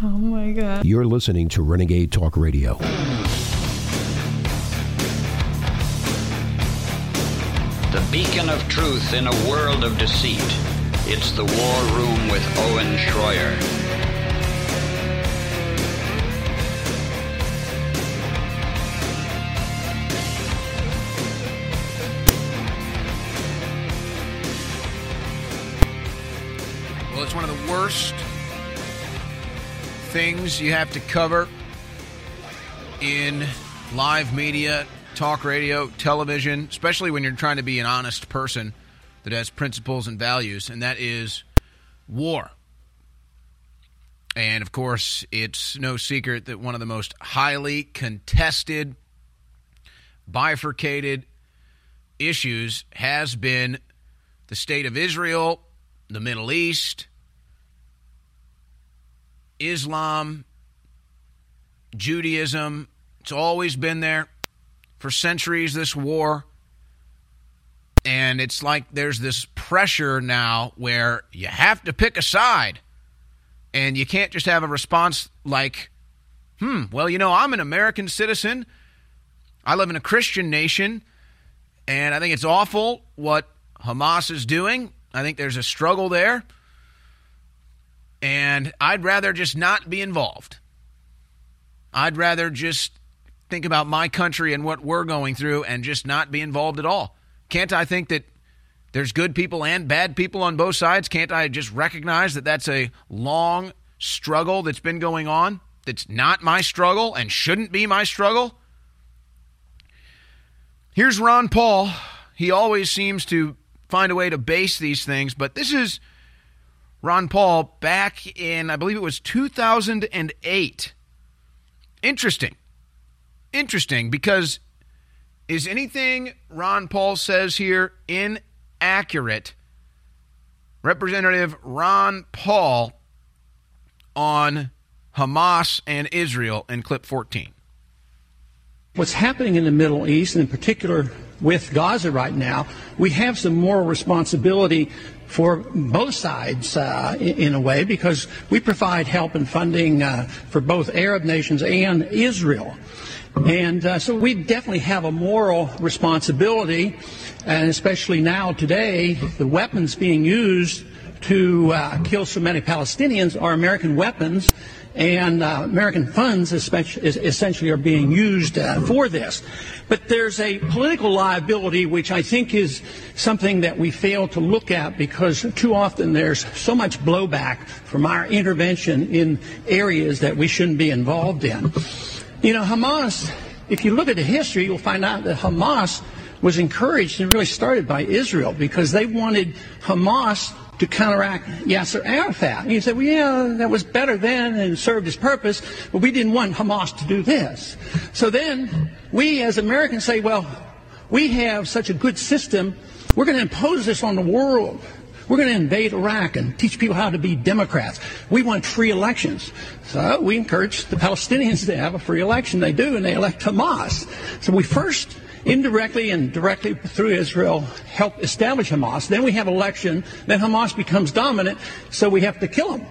Oh my God. You're listening to Renegade Talk Radio. The beacon of truth in a world of deceit. It's the War Room with Owen Schroyer. Well, it's one of the worst things you have to cover in live media, talk radio, television, especially when you're trying to be an honest person that has principles and values, and that is war. And of course, it's no secret that one of the most highly contested, bifurcated issues has been the state of Israel, the Middle East, Islam, Judaism. It's always been there for centuries, this war. And it's like there's this pressure now where you have to pick a side. And you can't just have a response like, hmm, well, you know, I'm an American citizen. I live in a Christian nation. And I think it's awful what Hamas is doing. I think there's a struggle there. And I'd rather just not be involved. I'd rather just think about my country and what we're going through and just not be involved at all. Can't I think that there's good people and bad people on both sides? Can't I just recognize that that's a long struggle that's been going on? That's not my struggle and shouldn't be my struggle? Here's Ron Paul. He always seems to find a way to base these things, but this is Ron Paul back in, I believe it was 2008. Interesting. Interesting because is anything Ron Paul says here inaccurate? Representative Ron Paul on Hamas and Israel in clip 14. What's happening in the Middle East, and in particular with Gaza right now, we have some moral responsibility for both sides uh, in, a way because we provide help and funding uh, for both Arab nations and Israel. And uh, so we definitely have a moral responsibility, and especially now today, the weapons being used to uh, kill so many Palestinians are American weapons and uh, American funds essentially are being used uh, for this. But there's a political liability which I think is something that we fail to look at because too often there's so much blowback from our intervention in areas that we shouldn't be involved in. You know, Hamas, if you look at the history, you'll find out that Hamas was encouraged and really started by Israel because they wanted Hamas to counteract Yasser Arafat. And you say, well, yeah, that was better then and served its purpose, but we didn't want Hamas to do this. So then we as Americans say, well, we have such a good system, we're going to impose this on the world. We're going to invade Iraq and teach people how to be Democrats. We want free elections. So we encourage the Palestinians to have a free election. They do, and they elect Hamas. So we first indirectly and directly through Israel help establish Hamas. Then we have election. Then Hamas becomes dominant, so we have to kill them.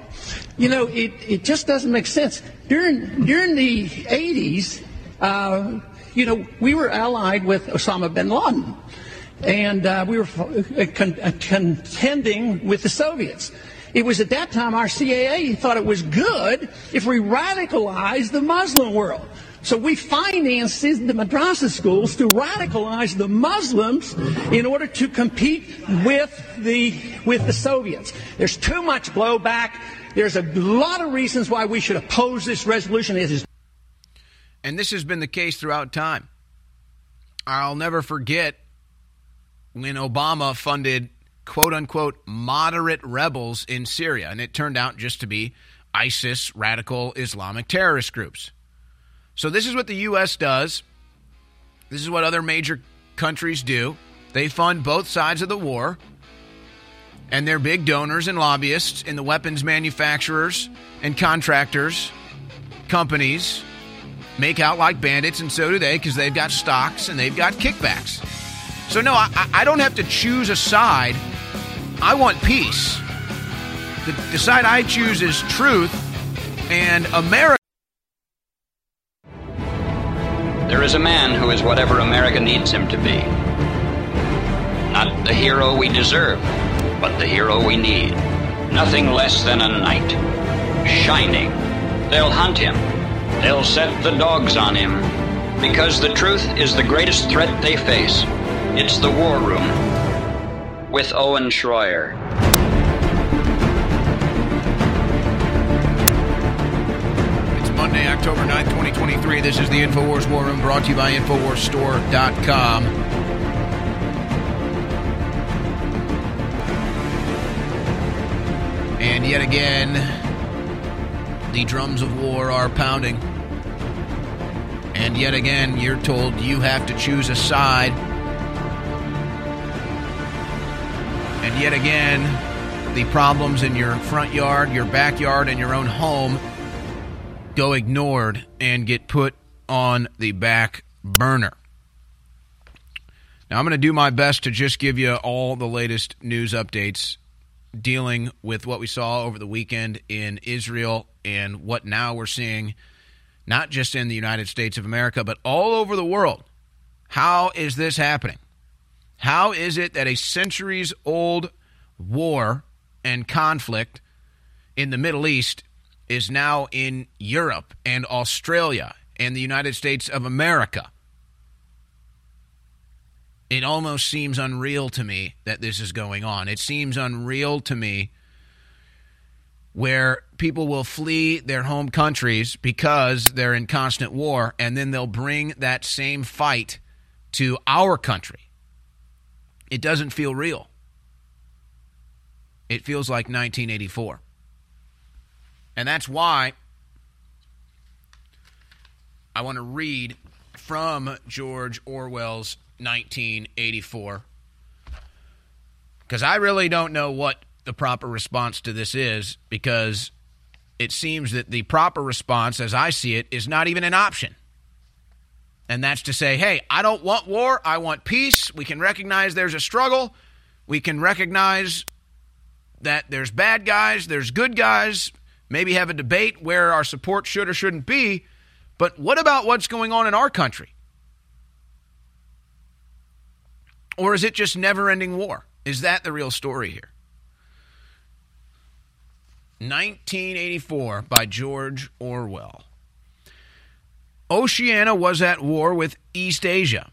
You know, it, it just doesn't make sense. During, during the 80s, uh, you know, we were allied with Osama bin Laden. And uh, we were uh, con- uh, contending with the Soviets. It was at that time our CIA thought it was good if we radicalized the Muslim world. So we financed the madrasa schools to radicalize the Muslims in order to compete with the, with the Soviets. There's too much blowback. There's a lot of reasons why we should oppose this resolution. It is and this has been the case throughout time. I'll never forget when Obama funded quote unquote moderate rebels in Syria, and it turned out just to be ISIS radical Islamic terrorist groups. So, this is what the U.S. does. This is what other major countries do. They fund both sides of the war, and they're big donors and lobbyists in the weapons manufacturers and contractors, companies make out like bandits, and so do they because they've got stocks and they've got kickbacks. So, no, I, I don't have to choose a side. I want peace. The, the side I choose is truth And America. There is a man who is whatever America needs him to be. Not the hero we deserve, but the hero we need. Nothing less than a knight. Shining. They'll hunt him. They'll set the dogs on him. Because the truth is the greatest threat they face. It's the War Room. With Owen Schroyer. Monday, October 9th, 2023. This is the InfoWars War Room brought to you by InfoWarsStore.com. And yet again, the drums of war are pounding. And yet again, you're told you have to choose a side. And yet again, the problems in your front yard, your backyard, and your own home go ignored and get put on the back burner. Now, I'm going to do my best to just give you all the latest news updates dealing with what we saw over the weekend in Israel and what now we're seeing, not just in the United States of America, but all over the world. How is this happening? How is it that a centuries old war and conflict in the Middle East is now in Europe and Australia and the United States of America? It almost seems unreal to me that this is going on. It seems unreal to me where people will flee their home countries because they're in constant war, and then they'll bring that same fight to our country. It doesn't feel real. It feels like 1984. And that's why I want to read from George Orwell's 1984 because I really don't know what the proper response to this is because it seems that the proper response, as I see it, is not even an option. And that's to say, hey, I don't want war. I want peace. We can recognize there's a struggle. We can recognize that there's bad guys, there's good guys. Maybe have a debate where our support should or shouldn't be. But what about what's going on in our country? Or is it just never ending war? Is that the real story here? 1984 by George Orwell. Oceania was at war with East Asia.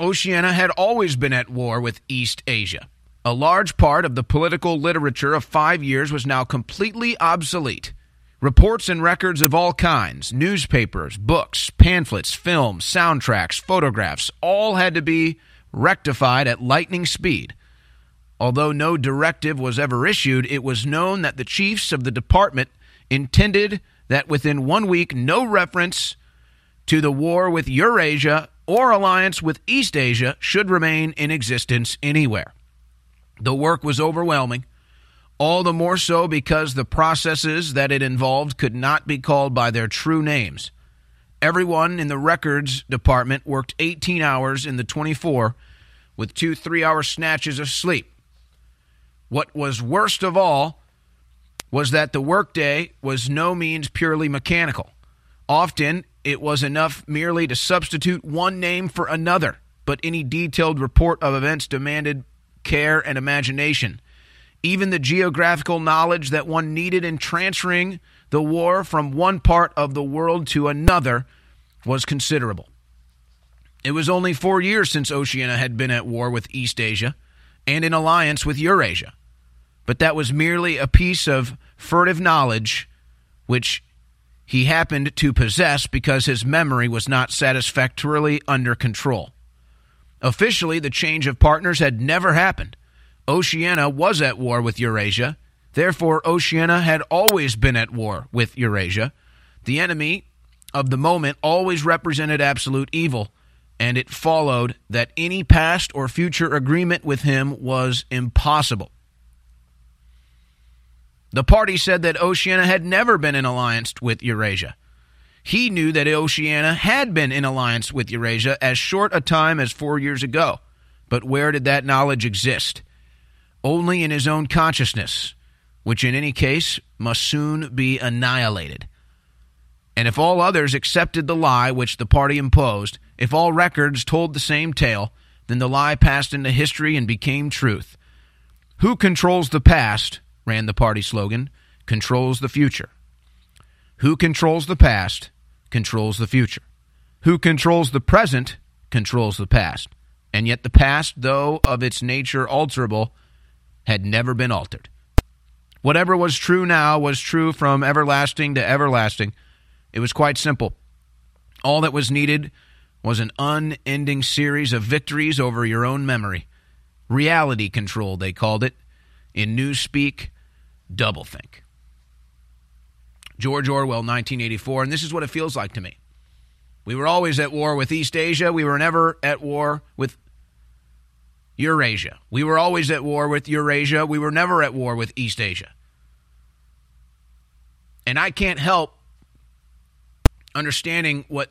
Oceania had always been at war with East Asia. A large part of the political literature of five years was now completely obsolete. Reports and records of all kinds, newspapers, books, pamphlets, films, soundtracks, photographs, all had to be rectified at lightning speed. Although no directive was ever issued, it was known that the chiefs of the department intended that within one week no reference to the war with Eurasia or alliance with East Asia should remain in existence anywhere. The work was overwhelming, all the more so because the processes that it involved could not be called by their true names. Everyone in the records department worked 18 hours in the 24 with two three hour snatches of sleep. What was worst of all was that the workday was no means purely mechanical. Often it was enough merely to substitute one name for another, but any detailed report of events demanded care and imagination. Even the geographical knowledge that one needed in transferring the war from one part of the world to another was considerable. It was only four years since Oceania had been at war with East Asia and in alliance with Eurasia. But that was merely a piece of furtive knowledge which he happened to possess because his memory was not satisfactorily under control. Officially, the change of partners had never happened. Oceania was at war with Eurasia. Therefore, Oceania had always been at war with Eurasia. The enemy of the moment always represented absolute evil, and it followed that any past or future agreement with him was impossible. The party said that Oceania had never been in alliance with Eurasia. He knew that Oceania had been in alliance with Eurasia as short a time as four years ago. But where did that knowledge exist? Only in his own consciousness, which in any case must soon be annihilated. And if all others accepted the lie which the party imposed, if all records told the same tale, then the lie passed into history and became truth. Who controls the past, ran the party slogan, controls the future. Who controls the past, controls the future. Who controls the present, controls the past. And yet the past, though of its nature alterable, had never been altered. Whatever was true now was true from everlasting to everlasting. It was quite simple. All that was needed was an unending series of victories over your own memory. Reality control, they called it. In newspeak, doublethink. George Orwell, 1984, and this is what it feels like to me. We were always at war with East Asia. We were never at war with Eurasia. We were always at war with Eurasia. We were never at war with East Asia. And I can't help understanding what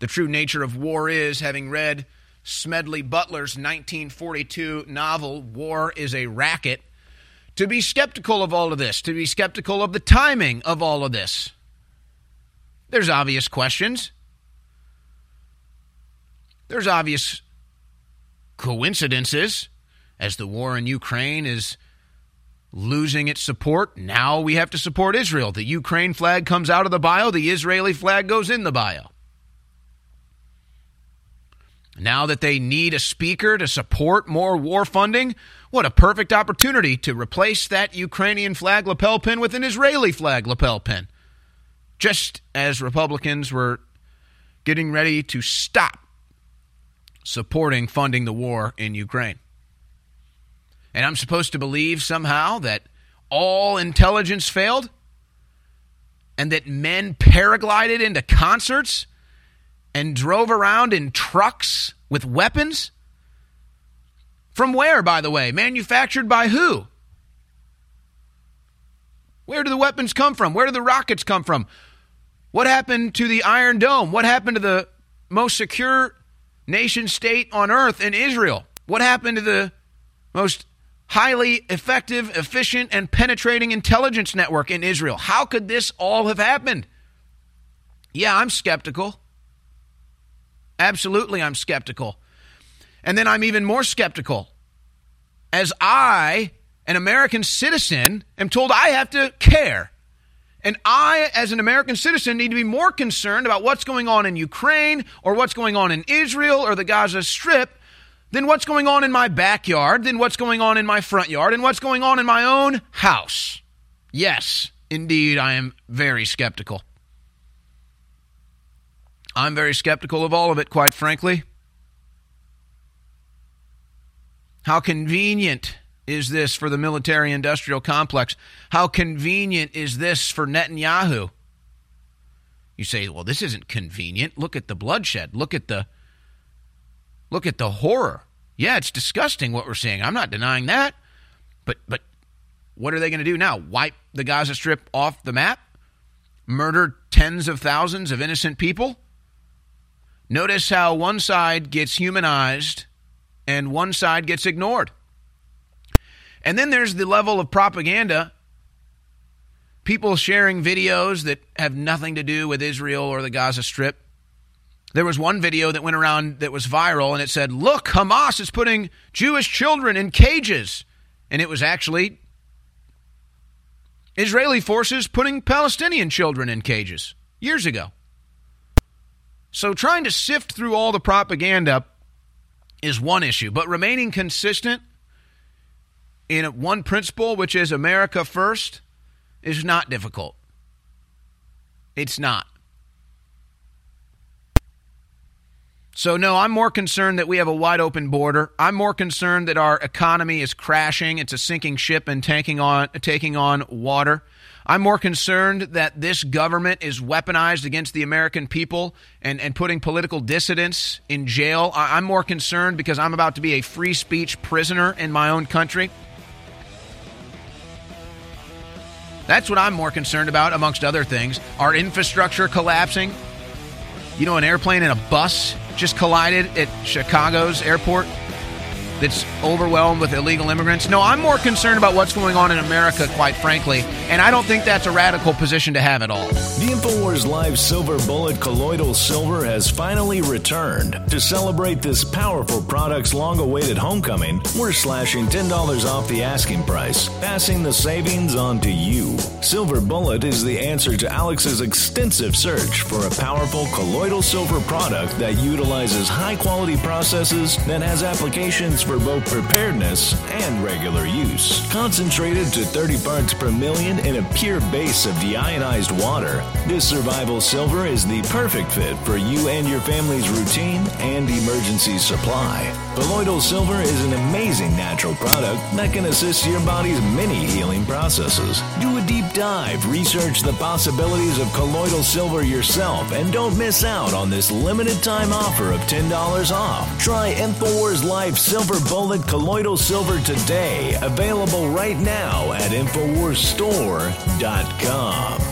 the true nature of war is, having read Smedley Butler's 1942 novel, War is a Racket, to be skeptical of all of this, to be skeptical of the timing of all of this. There's obvious questions. There's obvious coincidences as the war in Ukraine is losing its support. Now we have to support Israel. The Ukraine flag comes out of the bio, the Israeli flag goes in the bio. Now that they need a speaker to support more war funding, what a perfect opportunity to replace that Ukrainian flag lapel pin with an Israeli flag lapel pin. Just as Republicans were getting ready to stop supporting funding the war in Ukraine. And I'm supposed to believe somehow that all intelligence failed and that men paraglided into concerts and drove around in trucks with weapons? From where, by the way? Manufactured by who? Where do the weapons come from? Where do the rockets come from? What happened to the Iron Dome? What happened to the most secure nation state on earth in Israel? What happened to the most highly effective, efficient, and penetrating intelligence network in Israel? How could this all have happened? Yeah, I'm skeptical. Absolutely, I'm skeptical. And then I'm even more skeptical as I, an American citizen, am told I have to care. And I, as an American citizen, need to be more concerned about what's going on in Ukraine or what's going on in Israel or the Gaza Strip than what's going on in my backyard, than what's going on in my front yard, and what's going on in my own house. Yes, indeed, I am very skeptical. I'm very skeptical of all of it, quite frankly. How convenient is this for the military industrial complex? How convenient is this for Netanyahu? You say, well, this isn't convenient. Look at the bloodshed. Look at the look at the horror. Yeah, it's disgusting what we're seeing. I'm not denying that. But but what are they going to do now? Wipe the Gaza Strip off the map? Murder tens of thousands of innocent people? Notice how one side gets humanized and one side gets ignored. And then there's the level of propaganda people sharing videos that have nothing to do with Israel or the Gaza Strip. There was one video that went around that was viral and it said, Look, Hamas is putting Jewish children in cages. And it was actually Israeli forces putting Palestinian children in cages years ago. So trying to sift through all the propaganda is one issue, but remaining consistent in one principle, which is America first, is not difficult. It's not. So, no, I'm more concerned that we have a wide open border. I'm more concerned that our economy is crashing. It's a sinking ship and tanking on, taking on water. I'm more concerned that this government is weaponized against the American people and, and putting political dissidents in jail. I'm more concerned because I'm about to be a free speech prisoner in my own country. That's what I'm more concerned about, amongst other things. Our infrastructure collapsing. You know, an airplane and a bus just collided at Chicago's airport. That's overwhelmed with illegal immigrants. No, I'm more concerned about what's going on in America, quite frankly, and I don't think that's a radical position to have at all. The InfoWars Live Silver Bullet Colloidal Silver has finally returned. To celebrate this powerful product's long awaited homecoming, we're slashing $10 off the asking price, passing the savings on to you. Silver Bullet is the answer to Alex's extensive search for a powerful colloidal silver product that utilizes high quality processes that has applications for both preparedness and regular use. Concentrated to 30 parts per million in a pure base of deionized water, this survival silver is the perfect fit for you and your family's routine and emergency supply. Colloidal silver is an amazing natural product that can assist your body's many healing processes. Do a deep dive, research the possibilities of colloidal silver yourself, and don't miss out on this limited time offer of $10 off. Try InfoWars Live Silver Bullet Colloidal Silver today. Available right now at InfoWarsStore.com.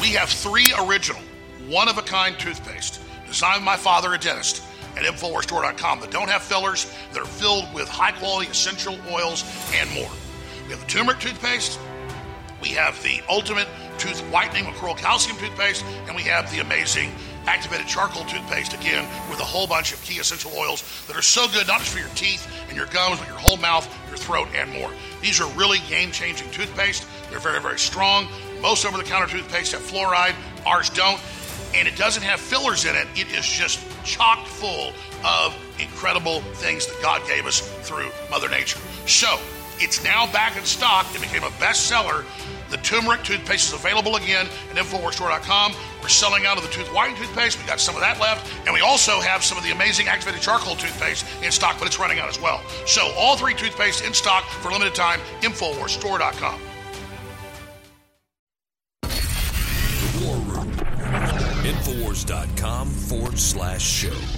We have three original, one of a kind toothpaste designed by my father, a dentist, at InfoWarsStore.com that don't have fillers, that are filled with high quality essential oils and more. We have the turmeric toothpaste, we have the ultimate tooth whitening with Calcium toothpaste, and we have the amazing activated charcoal toothpaste again with a whole bunch of key essential oils that are so good not just for your teeth and your gums, but your whole mouth, your throat, and more. These are really game changing toothpaste. They're very, very strong. Most over the counter toothpaste have fluoride, ours don't. And it doesn't have fillers in it. It is just chock full of incredible things that God gave us through Mother Nature. So, it's now back in stock. It became a bestseller. The turmeric toothpaste is available again at InfoWarsStore.com. We're selling out of the tooth whitening toothpaste. We got some of that left. And we also have some of the amazing activated charcoal toothpaste in stock, but it's running out as well. So all three toothpaste in stock for limited time. InfoWarsStore.com. The War Room. Infowars.com forward slash show.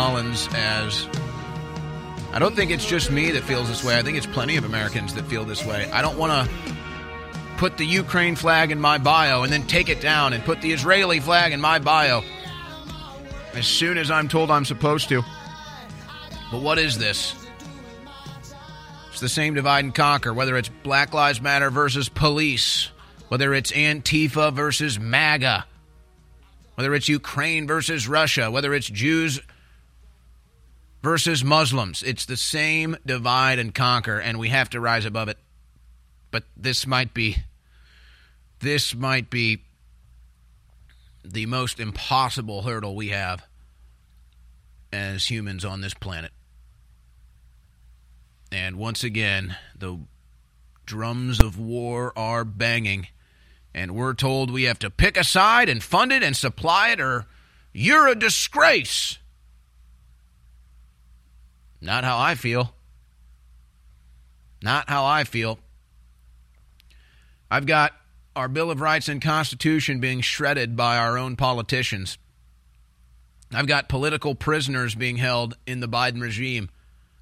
Collins as I don't think it's just me that feels this way. I think it's plenty of Americans that feel this way. I don't want to put the Ukraine flag in my bio and then take it down and put the Israeli flag in my bio as soon as I'm told I'm supposed to. But what is this? It's the same divide and conquer, whether it's Black Lives Matter versus police, whether it's Antifa versus MAGA, whether it's Ukraine versus Russia, whether it's Jews versus Muslims. It's the same divide and conquer, and we have to rise above it. But this might be this might be the most impossible hurdle we have as humans on this planet. And once again, the drums of war are banging, and we're told we have to pick a side and fund it and supply it, or you're a disgrace. Not how I feel. Not how I feel. I've got our Bill of Rights and Constitution being shredded by our own politicians. I've got political prisoners being held in the Biden regime.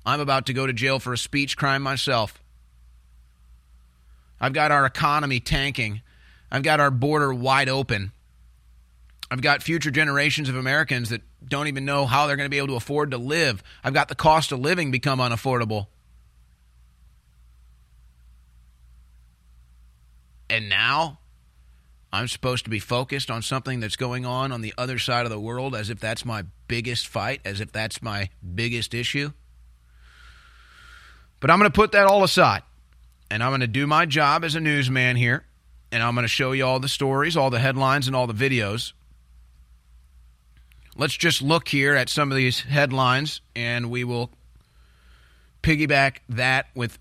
I'm about to go to jail for a speech crime myself. I've got our economy tanking. I've got our border wide open. I've got future generations of Americans that don't even know how they're going to be able to afford to live. I've got the cost of living become unaffordable. And now I'm supposed to be focused on something that's going on on the other side of the world as if that's my biggest fight, as if that's my biggest issue. But I'm going to put that all aside and I'm going to do my job as a newsman here and I'm going to show you all the stories, all the headlines, and all the videos. Let's just look here at some of these headlines and we will piggyback that with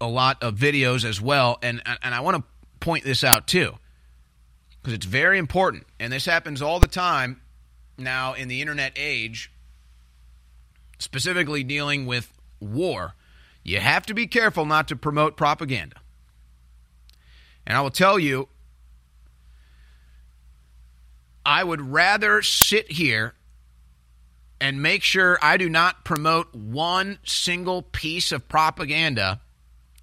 a lot of videos as well. And, and I want to point this out too because it's very important. And this happens all the time now in the internet age, specifically dealing with war. You have to be careful not to promote propaganda. And I will tell you, I would rather sit here and make sure I do not promote one single piece of propaganda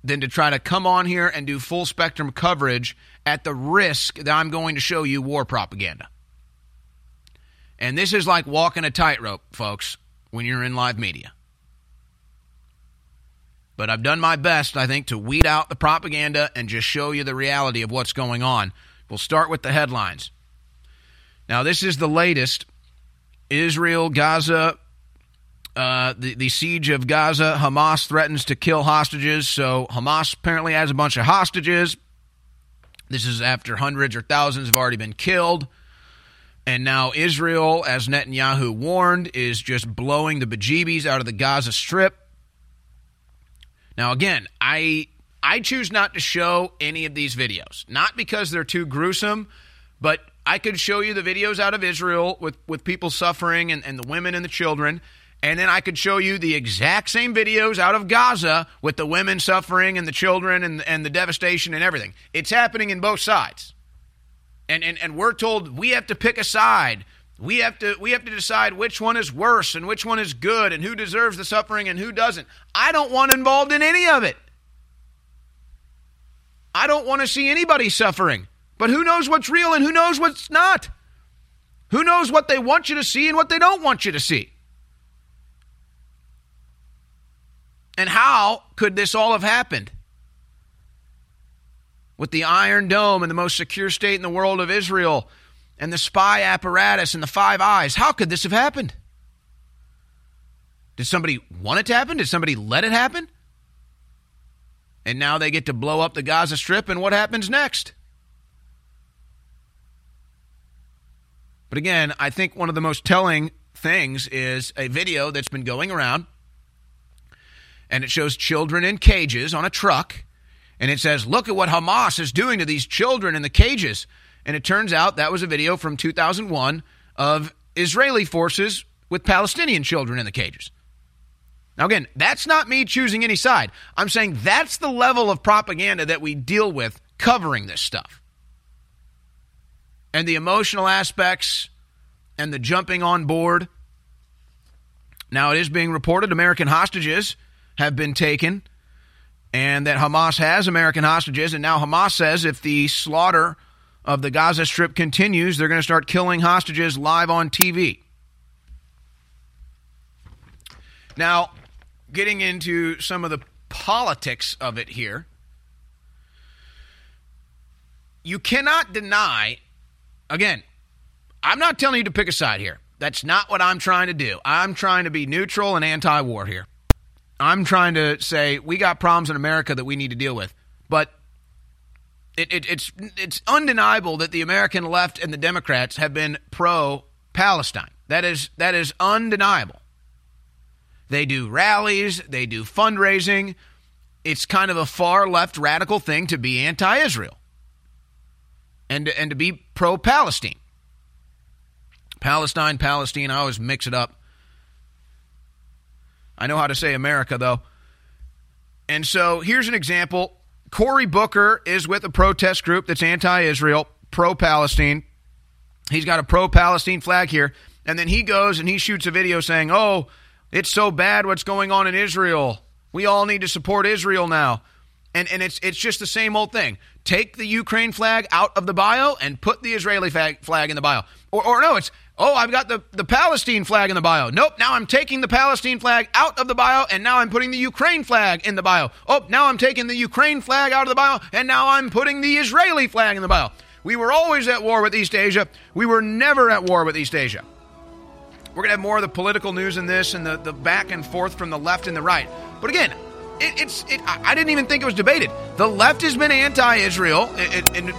than to try to come on here and do full spectrum coverage at the risk that I'm going to show you war propaganda. And this is like walking a tightrope, folks, when you're in live media. But I've done my best, I think, to weed out the propaganda and just show you the reality of what's going on. We'll start with the headlines. Now, this is the latest Israel, Gaza, uh, the, the siege of Gaza. Hamas threatens to kill hostages. So, Hamas apparently has a bunch of hostages. This is after hundreds or thousands have already been killed. And now Israel, as Netanyahu warned, is just blowing the bejeebies out of the Gaza Strip. Now, again, I I choose not to show any of these videos, not because they're too gruesome, but I could show you the videos out of Israel with, with people suffering and, and the women and the children. And then I could show you the exact same videos out of Gaza with the women suffering and the children and, and the devastation and everything. It's happening in both sides. And, and, and we're told we have to pick a side. We have to we have to decide which one is worse and which one is good and who deserves the suffering and who doesn't. I don't want involved in any of it. I don't want to see anybody suffering. But who knows what's real and who knows what's not? Who knows what they want you to see and what they don't want you to see? And how could this all have happened? With the Iron Dome and the most secure state in the world of Israel and the spy apparatus and the Five Eyes. How could this have happened? Did somebody want it to happen? Did somebody let it happen? And now they get to blow up the Gaza Strip, and what happens next? But again, I think one of the most telling things is a video that's been going around, and it shows children in cages on a truck, and it says, Look at what Hamas is doing to these children in the cages. And it turns out that was a video from 2001 of Israeli forces with Palestinian children in the cages. Now, again, that's not me choosing any side. I'm saying that's the level of propaganda that we deal with covering this stuff. And the emotional aspects and the jumping on board. Now, it is being reported American hostages have been taken and that Hamas has American hostages. And now Hamas says if the slaughter of the Gaza Strip continues, they're going to start killing hostages live on TV. Now, getting into some of the politics of it here, you cannot deny, again, I'm not telling you to pick a side here. That's not what I'm trying to do. I'm trying to be neutral and anti war here. I'm trying to say we got problems in America that we need to deal with. But it, it, it's it's undeniable that the American left and the Democrats have been pro Palestine. That is that is undeniable. They do rallies, they do fundraising. It's kind of a far left radical thing to be anti-Israel and and to be pro Palestine. Palestine, Palestine, I always mix it up. I know how to say America, though. And so here's an example Cory Booker is with a protest group that's anti Israel, pro Palestine. He's got a pro Palestine flag here. And then he goes and he shoots a video saying, Oh, it's so bad what's going on in Israel. We all need to support Israel now. And, and it's it's just the same old thing. Take the Ukraine flag out of the bio and put the Israeli flag, flag in the bio. Or, or no, it's oh I've got the, the Palestine flag in the bio. Nope, now I'm taking the Palestine flag out of the bio and now I'm putting the Ukraine flag in the bio. Oh, now I'm taking the Ukraine flag out of the bio and now I'm putting the Israeli flag in the bio. We were always at war with East Asia. We were never at war with East Asia. We're going to have more of the political news in this and the, the back and forth from the left and the right. But again, it, it's it, I didn't even think it was debated. The left has been anti-Israel, and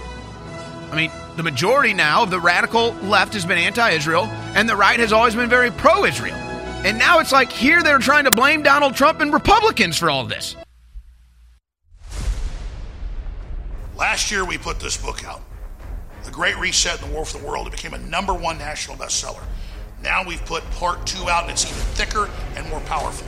I mean the majority now of the radical left has been anti-Israel, and the right has always been very pro-Israel. And now it's like here they're trying to blame Donald Trump and Republicans for all this. Last year we put this book out, The Great Reset and the War for the World. It became a number one national bestseller. Now we've put part two out, and it's even thicker and more powerful.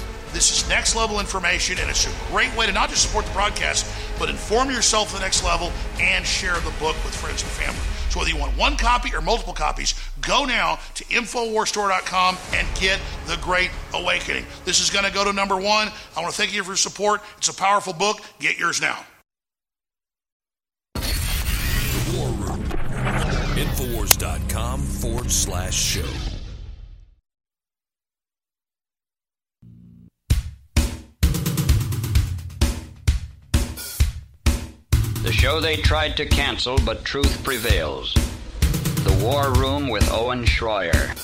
This is next level information, and it's a great way to not just support the broadcast, but inform yourself the next level and share the book with friends and family. So whether you want one copy or multiple copies, go now to InfoWarsStore.com and get The Great Awakening. This is going to go to number one. I want to thank you for your support. It's a powerful book. Get yours now. The War Room. Infowars.com forward slash show. The show they tried to cancel, but truth prevails. The War Room with Owen Schroyer.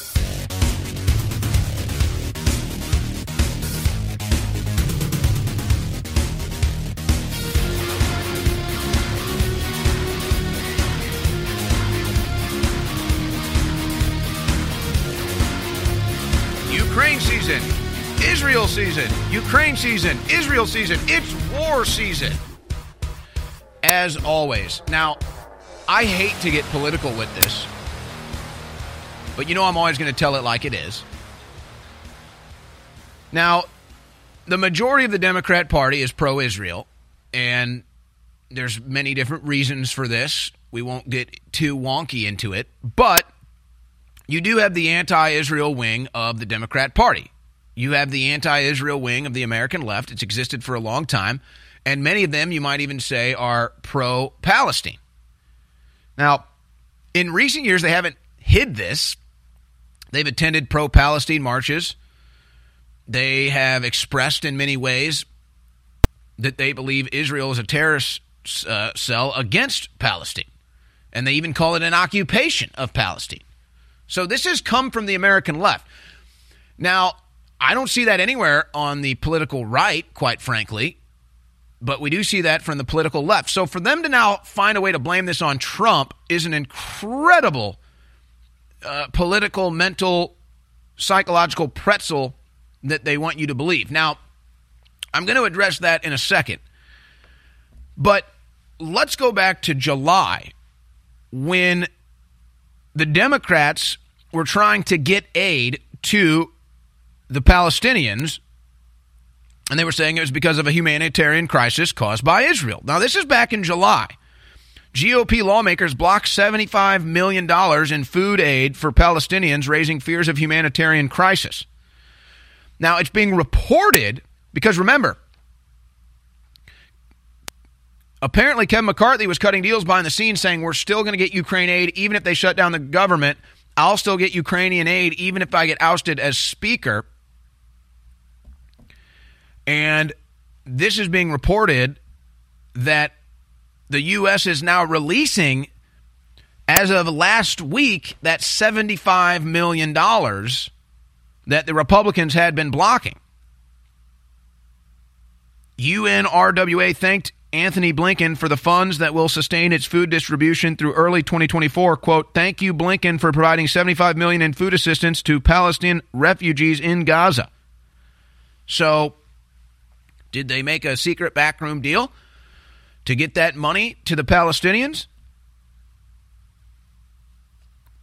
Ukraine season, Israel season, Ukraine season, Israel season. It's war season. As always. Now, I hate to get political with this, but you know I'm always going to tell it like it is. Now, the majority of the Democrat Party is pro Israel, and there's many different reasons for this. We won't get too wonky into it, but you do have the anti Israel wing of the Democrat Party. You have the anti Israel wing of the American left. It's existed for a long time. And many of them, you might even say, are pro Palestine. Now, in recent years, they haven't hid this. They've attended pro Palestine marches. They have expressed in many ways that they believe Israel is a terrorist uh, cell against Palestine. And they even call it an occupation of Palestine. So this has come from the American left. Now, I don't see that anywhere on the political right, quite frankly, but we do see that from the political left. So for them to now find a way to blame this on Trump is an incredible uh, political, mental, psychological pretzel that they want you to believe. Now, I'm going to address that in a second. But let's go back to July when the Democrats were trying to get aid to the Palestinians, and they were saying it was because of a humanitarian crisis caused by Israel. Now, this is back in July. GOP lawmakers blocked $75 million in food aid for Palestinians, raising fears of humanitarian crisis. Now, it's being reported because remember, apparently Kevin McCarthy was cutting deals behind the scenes saying we're still going to get Ukraine aid even if they shut down the government. I'll still get Ukrainian aid even if I get ousted as speaker. And this is being reported that the U.S. is now releasing, as of last week, that $75 million that the Republicans had been blocking. UNRWA thanked Anthony Blinken for the funds that will sustain its food distribution through early 2024. Quote, thank you, Blinken, for providing 75 million in food assistance to Palestinian refugees in Gaza. So, did they make a secret backroom deal to get that money to the Palestinians?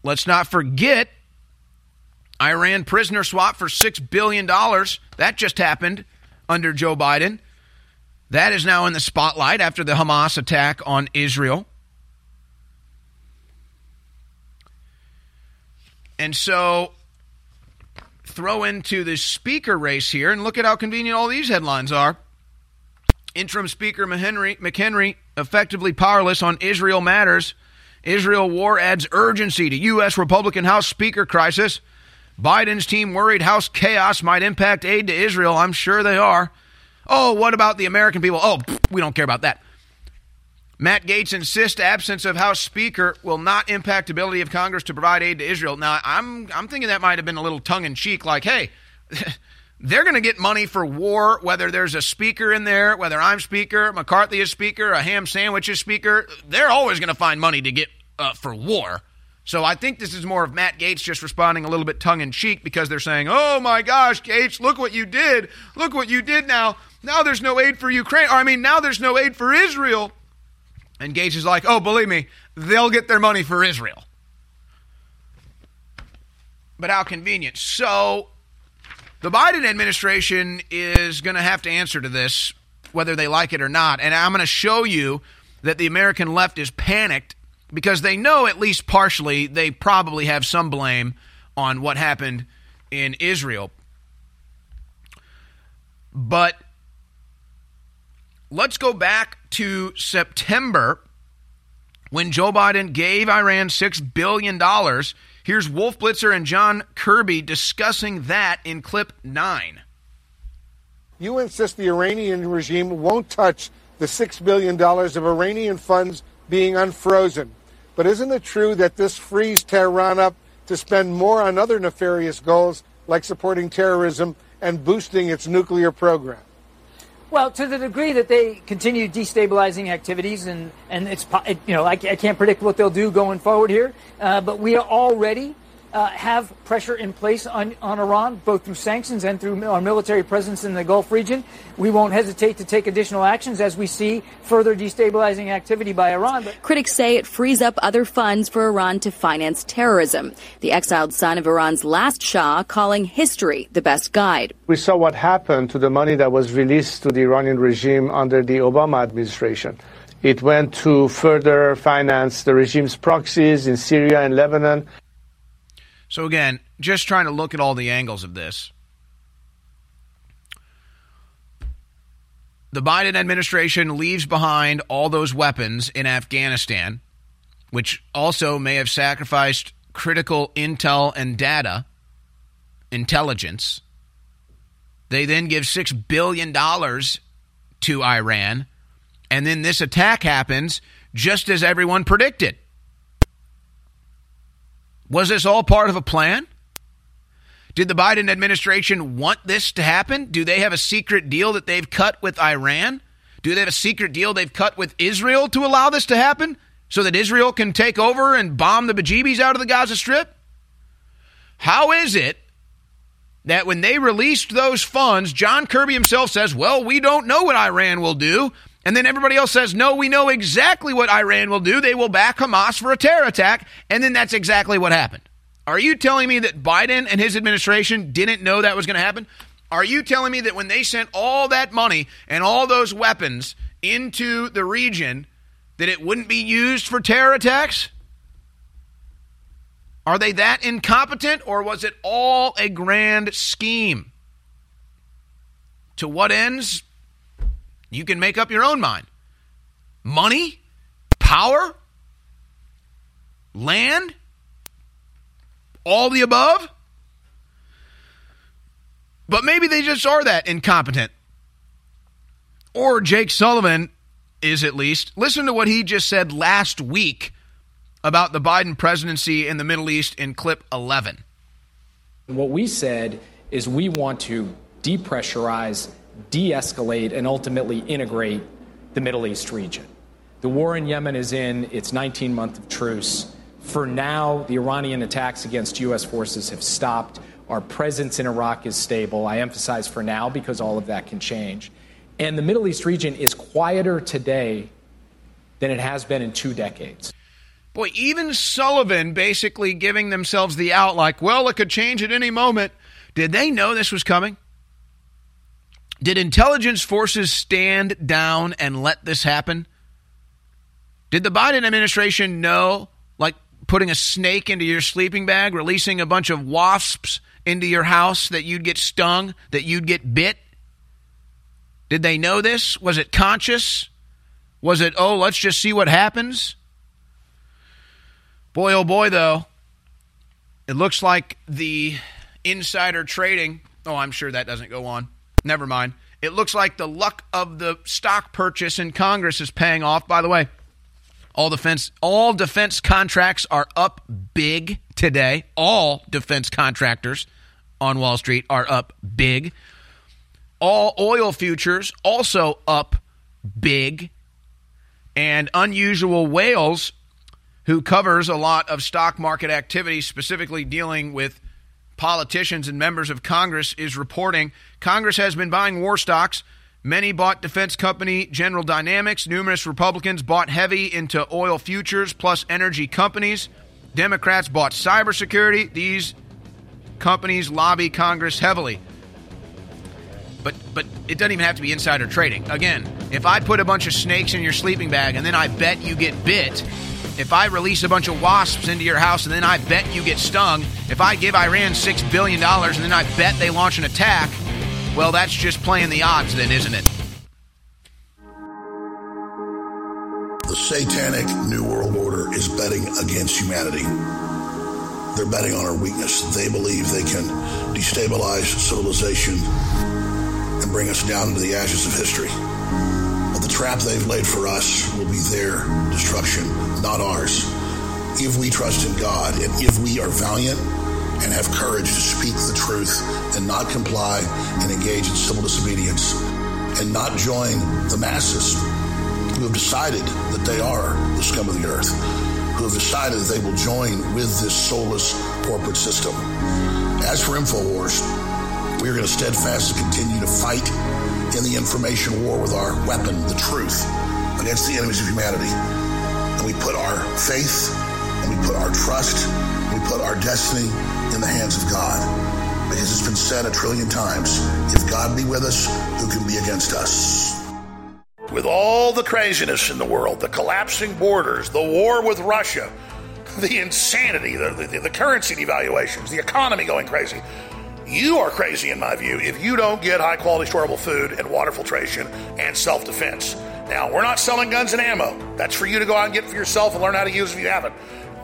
Let's not forget Iran prisoner swap for $6 billion. That just happened under Joe Biden. That is now in the spotlight after the Hamas attack on Israel. And so throw into the speaker race here and look at how convenient all these headlines are. Interim Speaker McHenry, McHenry effectively powerless on Israel matters. Israel war adds urgency to U.S. Republican House Speaker crisis. Biden's team worried House chaos might impact aid to Israel. I'm sure they are. Oh, what about the American people? Oh, we don't care about that. Matt Gaetz insists absence of House Speaker will not impact ability of Congress to provide aid to Israel. Now, I'm I'm thinking that might have been a little tongue in cheek, like, hey, they're going to get money for war, whether there's a speaker in there, whether I'm speaker, McCarthy is speaker, a ham sandwich is speaker. They're always going to find money to get uh, for war. So I think this is more of Matt Gaetz just responding a little bit tongue in cheek because they're saying, "Oh my gosh, Gaetz, look what you did! Look what you did now! Now there's no aid for Ukraine. Or I mean, now there's no aid for Israel." And Gaetz is like, "Oh, believe me, they'll get their money for Israel." But how convenient. So the Biden administration is going to have to answer to this whether they like it or not. And I'm going to show you that the American left is panicked because they know at least partially they probably have some blame on what happened in Israel. But let's go back to September when Joe Biden gave Iran $6 billion. Here's Wolf Blitzer and John Kirby discussing that in clip 9. You insist the Iranian regime won't touch the $6 billion of Iranian funds being unfrozen. But isn't it true that this frees Tehran up to spend more on other nefarious goals like supporting terrorism and boosting its nuclear program? Well, to the degree that they continue destabilizing activities, and and it's you know I, I, can't predict what they'll do going forward here, uh, but we are already uh, have pressure in place on, on Iran, both through sanctions and through our military presence in the Gulf region. We won't hesitate to take additional actions as we see further destabilizing activity by Iran. But- Critics say it frees up other funds for Iran to finance terrorism. The exiled son of Iran's last Shah calling history the best guide. We saw what happened to the money that was released to the Iranian regime under the Obama administration. It went to further finance the regime's proxies in Syria and Lebanon. So, again, just trying to look at all the angles of this. The Biden administration leaves behind all those weapons in Afghanistan, which also may have sacrificed critical intel and data, intelligence. They then give $6 billion to Iran, and then this attack happens just as everyone predicted. Was this all part of a plan? Did the Biden administration want this to happen? Do they have a secret deal that they've cut with Iran? Do they have a secret deal they've cut with Israel to allow this to happen so that Israel can take over and bomb the bejeebies out of the Gaza Strip? How is it that when they released those funds, John Kirby himself says, well, we don't know what Iran will do. And then everybody else says, no, we know exactly what Iran will do. They will back Hamas for a terror attack. And then that's exactly what happened. Are you telling me that Biden and his administration didn't know that was going to happen? Are you telling me that when they sent all that money and all those weapons into the region, that it wouldn't be used for terror attacks? Are they that incompetent, or was it all a grand scheme? To what ends? You can make up your own mind. Money? Power? Land? All the above? But maybe they just are that incompetent. Or Jake Sullivan is at least. Listen to what he just said last week about the Biden presidency in the Middle East in clip 11. What we said is we want to depressurize de escalate, and ultimately integrate the Middle East region. The war in Yemen is in its 19 month of truce. For now, the Iranian attacks against U.S. forces have stopped. Our presence in Iraq is stable. I emphasize for now because all of that can change. And the Middle East region is quieter today than it has been in two decades. Boy, even Sullivan basically giving themselves the out like, well, it could change at any moment. Did they know this was coming? Did intelligence forces stand down and let this happen? Did the Biden administration know, like putting a snake into your sleeping bag, releasing a bunch of wasps into your house that you'd get stung, that you'd get bit? Did they know this? Was it conscious? Was it, oh, let's just see what happens? Boy, oh boy, though, it looks like the insider trading. Oh, I'm sure that doesn't go on. Never mind. It looks like the luck of the stock purchase in Congress is paying off. By the way, all defense all defense contracts are up big today. All defense contractors on Wall Street are up big. All oil futures also up big. And Unusual Whales, who covers a lot of stock market activity, specifically dealing with politicians and members of Congress, is reporting Congress has been buying war stocks. Many bought defense company General Dynamics. Numerous Republicans bought heavy into oil futures plus energy companies. Democrats bought cybersecurity. These companies lobby Congress heavily. But but it doesn't even have to be insider trading. Again, if I put a bunch of snakes in your sleeping bag and then I bet you get bit, if I release a bunch of wasps into your house and then I bet you get stung, if I give Iran six billion dollars and then I bet they launch an attack, well, that's just playing the odds, then, isn't it? The satanic New World Order is betting against humanity. They're betting on our weakness. They believe they can destabilize civilization bring us down into the ashes of history. But the trap they've laid for us will be their destruction, not ours. If we trust in God and if we are valiant and have courage to speak the truth and not comply and engage in civil disobedience and not join the masses who have decided that they are the scum of the earth, who have decided that they will join with this soulless corporate system. As for InfoWars, we are going to steadfastly continue to fight in the information war with our weapon, the truth, against the enemies of humanity. And we put our faith and we put our trust, we put our destiny in the hands of God. Because it's been said a trillion times if God be with us, who can be against us? With all the craziness in the world, the collapsing borders, the war with Russia, the insanity, the, the, the currency devaluations, the economy going crazy, you are crazy, in my view, if you don't get high quality storable food and water filtration and self defense. Now, we're not selling guns and ammo. That's for you to go out and get for yourself and learn how to use if you haven't.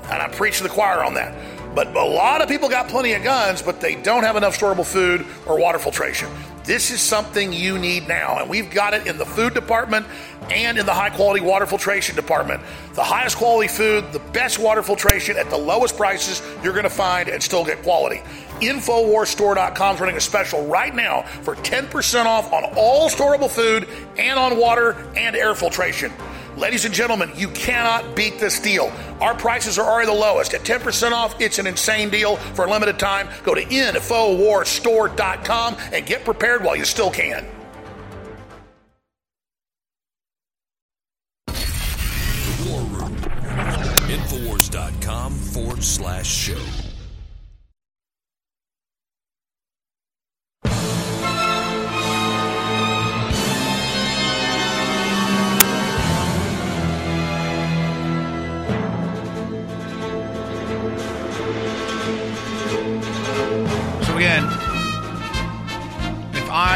And I'm preaching the choir on that. But a lot of people got plenty of guns, but they don't have enough storable food or water filtration. This is something you need now, and we've got it in the food department and in the high quality water filtration department. The highest quality food, the best water filtration at the lowest prices you're going to find and still get quality. Infowarsstore.com is running a special right now for 10% off on all storable food and on water and air filtration. Ladies and gentlemen, you cannot beat this deal. Our prices are already the lowest. At 10% off, it's an insane deal for a limited time. Go to InfoWarsStore.com and get prepared while you still can. Infowars.com forward slash show.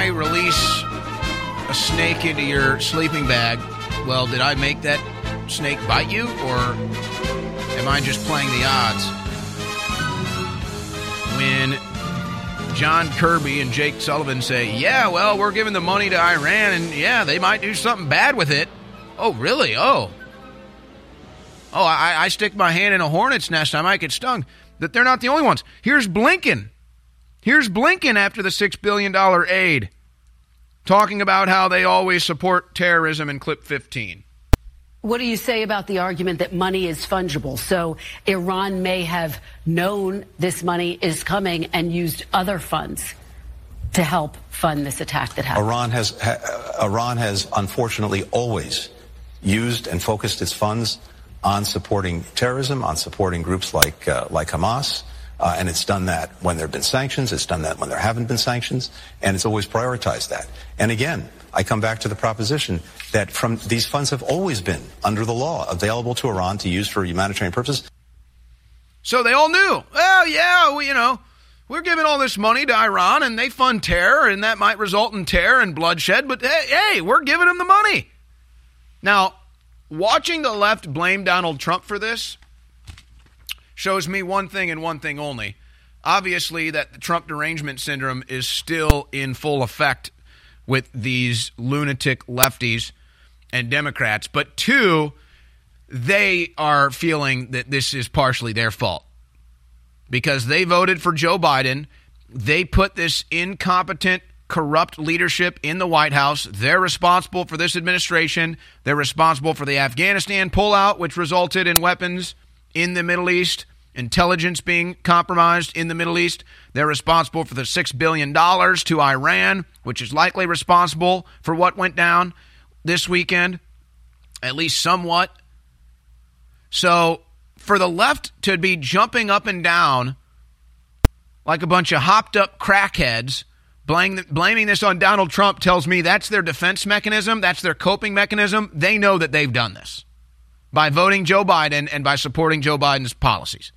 I release a snake into your sleeping bag, well, did I make that snake bite you, or am I just playing the odds? When John Kirby and Jake Sullivan say, "Yeah, well, we're giving the money to Iran, and yeah, they might do something bad with it." Oh, really? Oh, oh, I, I stick my hand in a hornet's nest, I might get stung. That they're not the only ones. Here's Blinken. Here's Blinken after the $6 billion aid. talking about how they always support terrorism in clip 15. What do you say about the argument that money is fungible? So Iran may have known this money is coming and used other funds to help fund this attack that happened. Iran has ha, Iran has unfortunately always used and focused its funds on supporting terrorism, on supporting groups like uh, like Hamas. Uh, and it's done that when there have been sanctions. It's done that when there haven't been sanctions, and it's always prioritized that. And again, I come back to the proposition that from these funds have always been under the law available to Iran to use for humanitarian purposes. So they all knew. Well, yeah, we, you know, we're giving all this money to Iran, and they fund terror, and that might result in terror and bloodshed. But hey, hey we're giving them the money. Now, watching the left blame Donald Trump for this shows me one thing and one thing only. Obviously, that the Trump derangement syndrome is still in full effect with these lunatic lefties and Democrats. But two, they are feeling that this is partially their fault because they voted for Joe Biden. They put this incompetent, corrupt leadership in the White House. They're responsible for this administration. They're responsible for the Afghanistan pullout, which resulted in weapons in the Middle East, intelligence being compromised in the Middle East. They're responsible for the $6 billion to Iran, which is likely responsible for what went down this weekend, at least somewhat. So for the left to be jumping up and down like a bunch of hopped up crackheads, blaming, blaming this on Donald Trump tells me that's their defense mechanism, that's their coping mechanism. They know that they've done this by voting Joe Biden and by supporting Joe Biden's policies.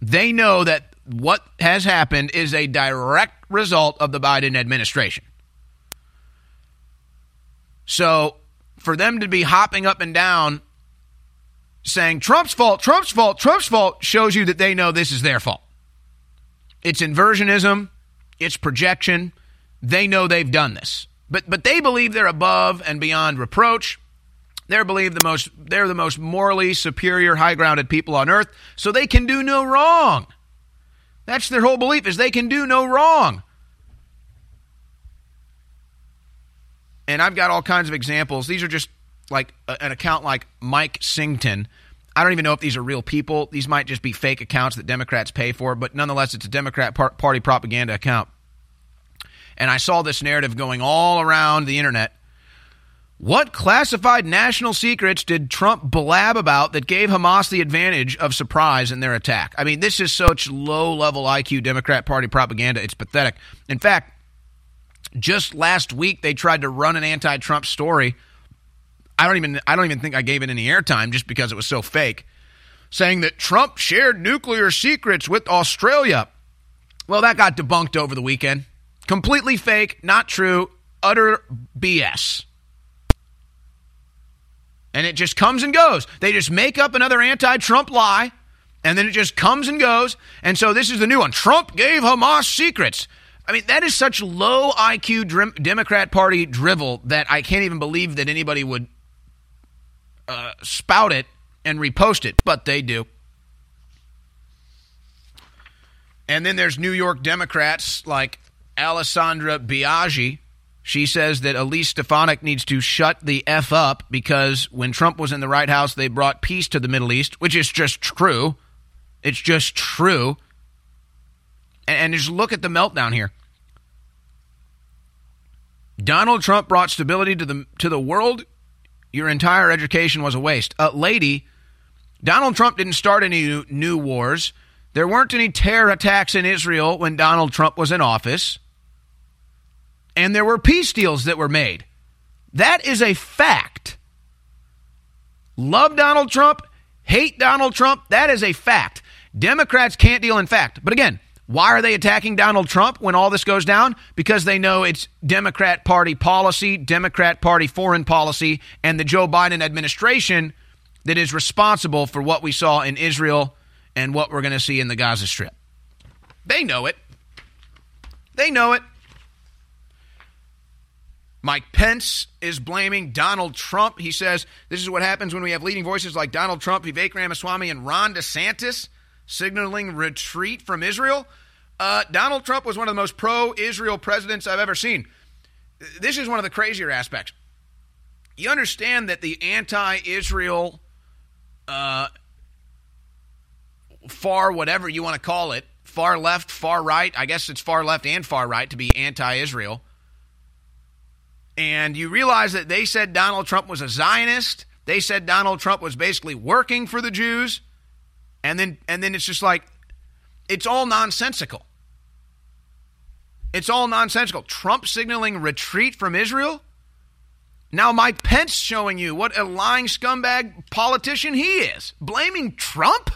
They know that what has happened is a direct result of the Biden administration. So for them to be hopping up and down saying Trump's fault, Trump's fault, Trump's fault shows you that they know this is their fault. It's inversionism, it's projection. They know they've done this. But but they believe they're above and beyond reproach. They're believe the most they're the most morally superior, high-grounded people on earth, so they can do no wrong. That's their whole belief is they can do no wrong. And I've got all kinds of examples. These are just like an account like Mike Sington. I don't even know if these are real people. These might just be fake accounts that Democrats pay for, but nonetheless, it's a Democrat Party propaganda account. And I saw this narrative going all around the internet. What classified national secrets did Trump blab about that gave Hamas the advantage of surprise in their attack? I mean, this is such low level IQ Democrat Party propaganda. It's pathetic. In fact, just last week they tried to run an anti Trump story I don't even I don't even think I gave it any airtime just because it was so fake. Saying that Trump shared nuclear secrets with Australia. Well, that got debunked over the weekend. Completely fake, not true, utter BS. And it just comes and goes. They just make up another anti Trump lie, and then it just comes and goes. And so this is the new one Trump gave Hamas secrets. I mean, that is such low IQ Democrat Party drivel that I can't even believe that anybody would uh, spout it and repost it, but they do. And then there's New York Democrats like Alessandra Biaggi. She says that Elise Stefanik needs to shut the F up because when Trump was in the White House, they brought peace to the Middle East, which is just true. It's just true. And, and just look at the meltdown here. Donald Trump brought stability to the to the world your entire education was a waste. Lady, Donald Trump didn't start any new wars. There weren't any terror attacks in Israel when Donald Trump was in office. And there were peace deals that were made. That is a fact. Love Donald Trump, hate Donald Trump, that is a fact. Democrats can't deal in fact. But again, why are they attacking Donald Trump when all this goes down? Because they know it's Democrat Party policy, Democrat Party foreign policy, and the Joe Biden administration that is responsible for what we saw in Israel and what we're going to see in the Gaza Strip. They know it. They know it. Mike Pence is blaming Donald Trump. He says this is what happens when we have leading voices like Donald Trump, Vivek Ramaswamy, and Ron DeSantis signaling retreat from Israel. Uh, Donald Trump was one of the most pro Israel presidents I've ever seen. this is one of the crazier aspects. You understand that the anti-Israel, uh, far whatever you want to call it, far left, far right. I guess it's far left and far right to be anti-Israel. And you realize that they said Donald Trump was a Zionist. They said Donald Trump was basically working for the Jews. And then and then it's just like it's all nonsensical. It's all nonsensical. Trump signaling retreat from Israel? Now Mike Pence showing you what a lying scumbag politician he is. Blaming Trump?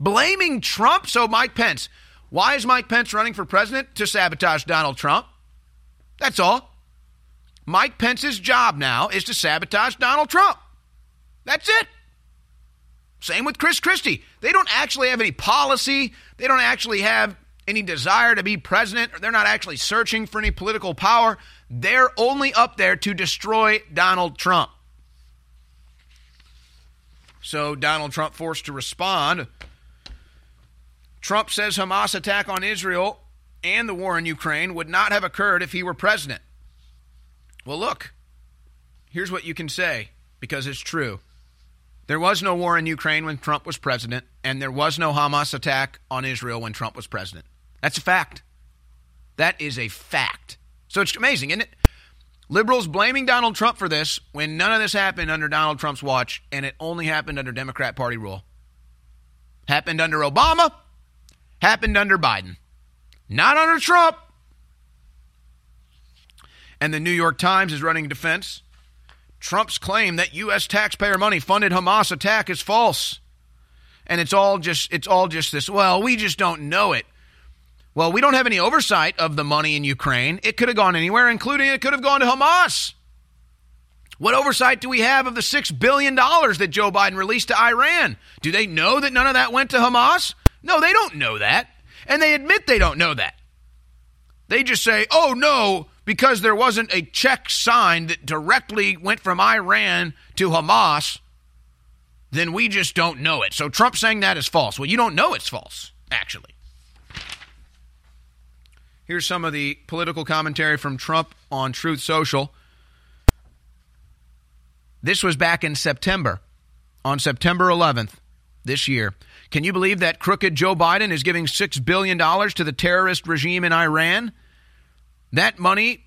Blaming Trump? So Mike Pence, why is Mike Pence running for president? To sabotage Donald Trump. That's all. Mike Pence's job now is to sabotage Donald Trump. That's it. Same with Chris Christie. They don't actually have any policy. They don't actually have any desire to be president. They're not actually searching for any political power. They're only up there to destroy Donald Trump. So Donald Trump forced to respond. Trump says Hamas attack on Israel and the war in Ukraine would not have occurred if he were president. Well, look, here's what you can say because it's true. There was no war in Ukraine when Trump was president, and there was no Hamas attack on Israel when Trump was president. That's a fact. That is a fact. So it's amazing, isn't it? Liberals blaming Donald Trump for this when none of this happened under Donald Trump's watch, and it only happened under Democrat Party rule. Happened under Obama, happened under Biden, not under Trump. And the New York Times is running defense. Trump's claim that U.S. taxpayer money funded Hamas attack is false. And it's all just it's all just this, well, we just don't know it. Well, we don't have any oversight of the money in Ukraine. It could have gone anywhere, including it could have gone to Hamas. What oversight do we have of the $6 billion that Joe Biden released to Iran? Do they know that none of that went to Hamas? No, they don't know that. And they admit they don't know that. They just say, oh, no, because there wasn't a check signed that directly went from Iran to Hamas, then we just don't know it. So Trump saying that is false. Well, you don't know it's false, actually. Here's some of the political commentary from Trump on Truth Social. This was back in September, on September 11th this year. Can you believe that crooked Joe Biden is giving $6 billion to the terrorist regime in Iran? That money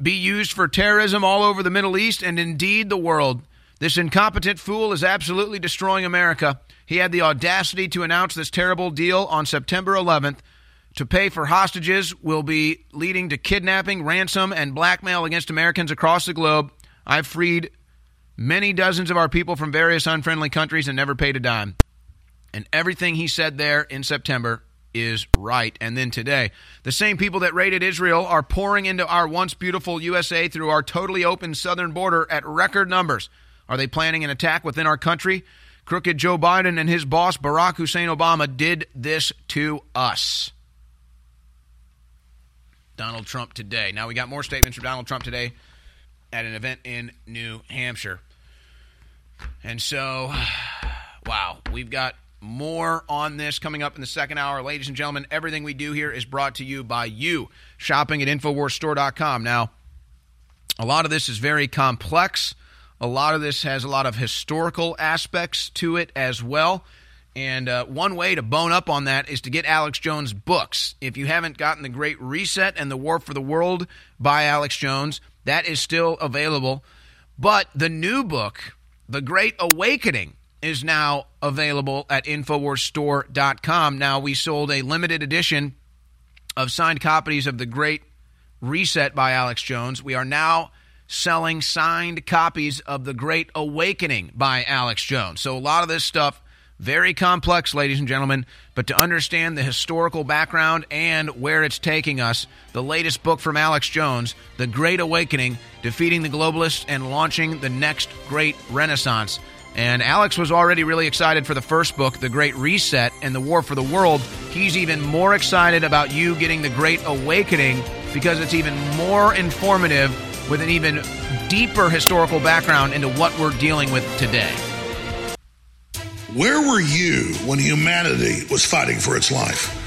be used for terrorism all over the Middle East and indeed the world. This incompetent fool is absolutely destroying America. He had the audacity to announce this terrible deal on September 11th to pay for hostages will be leading to kidnapping, ransom, and blackmail against Americans across the globe. I've freed many dozens of our people from various unfriendly countries and never paid a dime. And everything he said there in September is right. And then today, the same people that raided Israel are pouring into our once beautiful USA through our totally open southern border at record numbers. Are they planning an attack within our country? Crooked Joe Biden and his boss, Barack Hussein Obama, did this to us. Donald Trump today. Now, we got more statements from Donald Trump today at an event in New Hampshire. And so, wow, we've got more on this coming up in the second hour. Ladies and gentlemen, everything we do here is brought to you by you, shopping at InfoWarsStore.com. Now, a lot of this is very complex. A lot of this has a lot of historical aspects to it as well. And uh, one way to bone up on that is to get Alex Jones' books. If you haven't gotten The Great Reset and The War for the World by Alex Jones, that is still available. But the new book, The Great Awakening, is now available at InfoWarsStore.com. Now, we sold a limited edition of signed copies of The Great Reset by Alex Jones. We are now selling signed copies of The Great Awakening by Alex Jones. So, a lot of this stuff very complex, ladies and gentlemen, but to understand the historical background and where it's taking us, the latest book from Alex Jones, The Great Awakening Defeating the Globalists and Launching the Next Great Renaissance. And Alex was already really excited for the first book, The Great Reset and the War for the World. He's even more excited about you getting The Great Awakening because it's even more informative with an even deeper historical background into what we're dealing with today. Where were you when humanity was fighting for its life?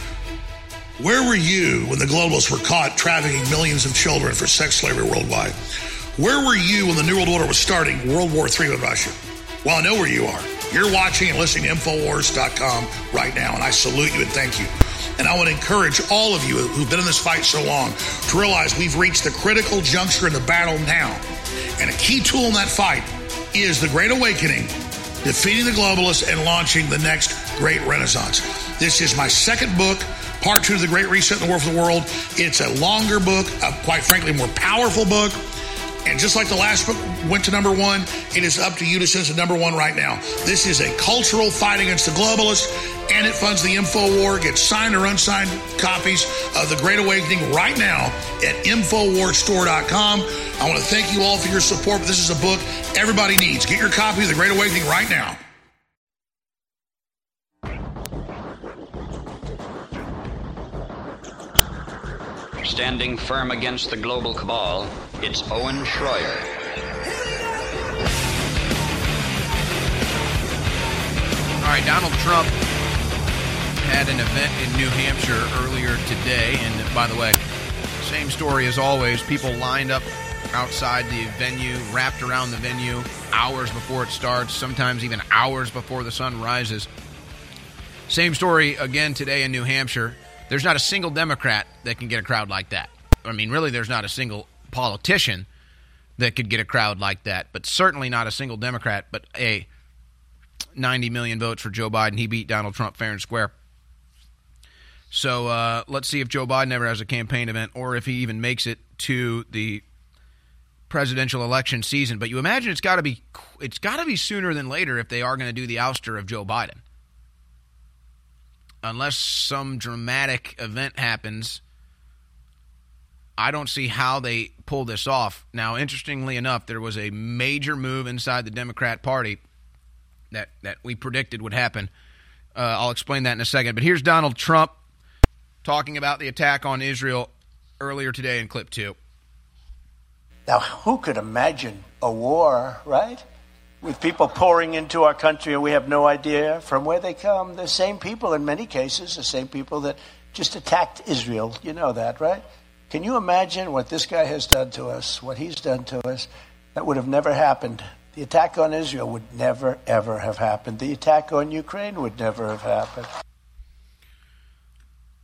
Where were you when the globalists were caught trafficking millions of children for sex slavery worldwide? Where were you when the New World Order was starting World War III with Russia? Well, I know where you are. You're watching and listening to Infowars.com right now, and I salute you and thank you. And I would encourage all of you who've been in this fight so long to realize we've reached the critical juncture in the battle now. And a key tool in that fight is the Great Awakening, defeating the globalists and launching the next great renaissance. This is my second book, part two of the Great Reset in the War for the World. It's a longer book, a, quite frankly, more powerful book. And just like the last book went to number one, it is up to you to send to number one right now. This is a cultural fight against the globalists, and it funds the info war. Get signed or unsigned copies of The Great Awakening right now at InfoWarsStore.com. I want to thank you all for your support. This is a book everybody needs. Get your copy of The Great Awakening right now. Standing firm against the global cabal, it's Owen Shroyer. All right, Donald Trump had an event in New Hampshire earlier today. And by the way, same story as always. People lined up outside the venue, wrapped around the venue hours before it starts, sometimes even hours before the sun rises. Same story again today in New Hampshire. There's not a single Democrat that can get a crowd like that. I mean, really, there's not a single politician that could get a crowd like that, but certainly not a single Democrat. But a 90 million votes for Joe Biden. He beat Donald Trump fair and square. So uh, let's see if Joe Biden ever has a campaign event or if he even makes it to the presidential election season. But you imagine it's got to be it's got to be sooner than later if they are going to do the ouster of Joe Biden unless some dramatic event happens, I don't see how they pull this off. Now, interestingly enough, there was a major move inside the Democrat Party that, that we predicted would happen. Uh, I'll explain that in a second. But here's Donald Trump talking about the attack on Israel earlier today in clip two. Now, who could imagine a war, right? With people pouring into our country and we have no idea from where they come. The same people, in many cases, the same people that just attacked Israel. You know that, right? Can you imagine what this guy has done to us, what he's done to us? That would have never happened. The attack on Israel would never, ever have happened. The attack on Ukraine would never have happened.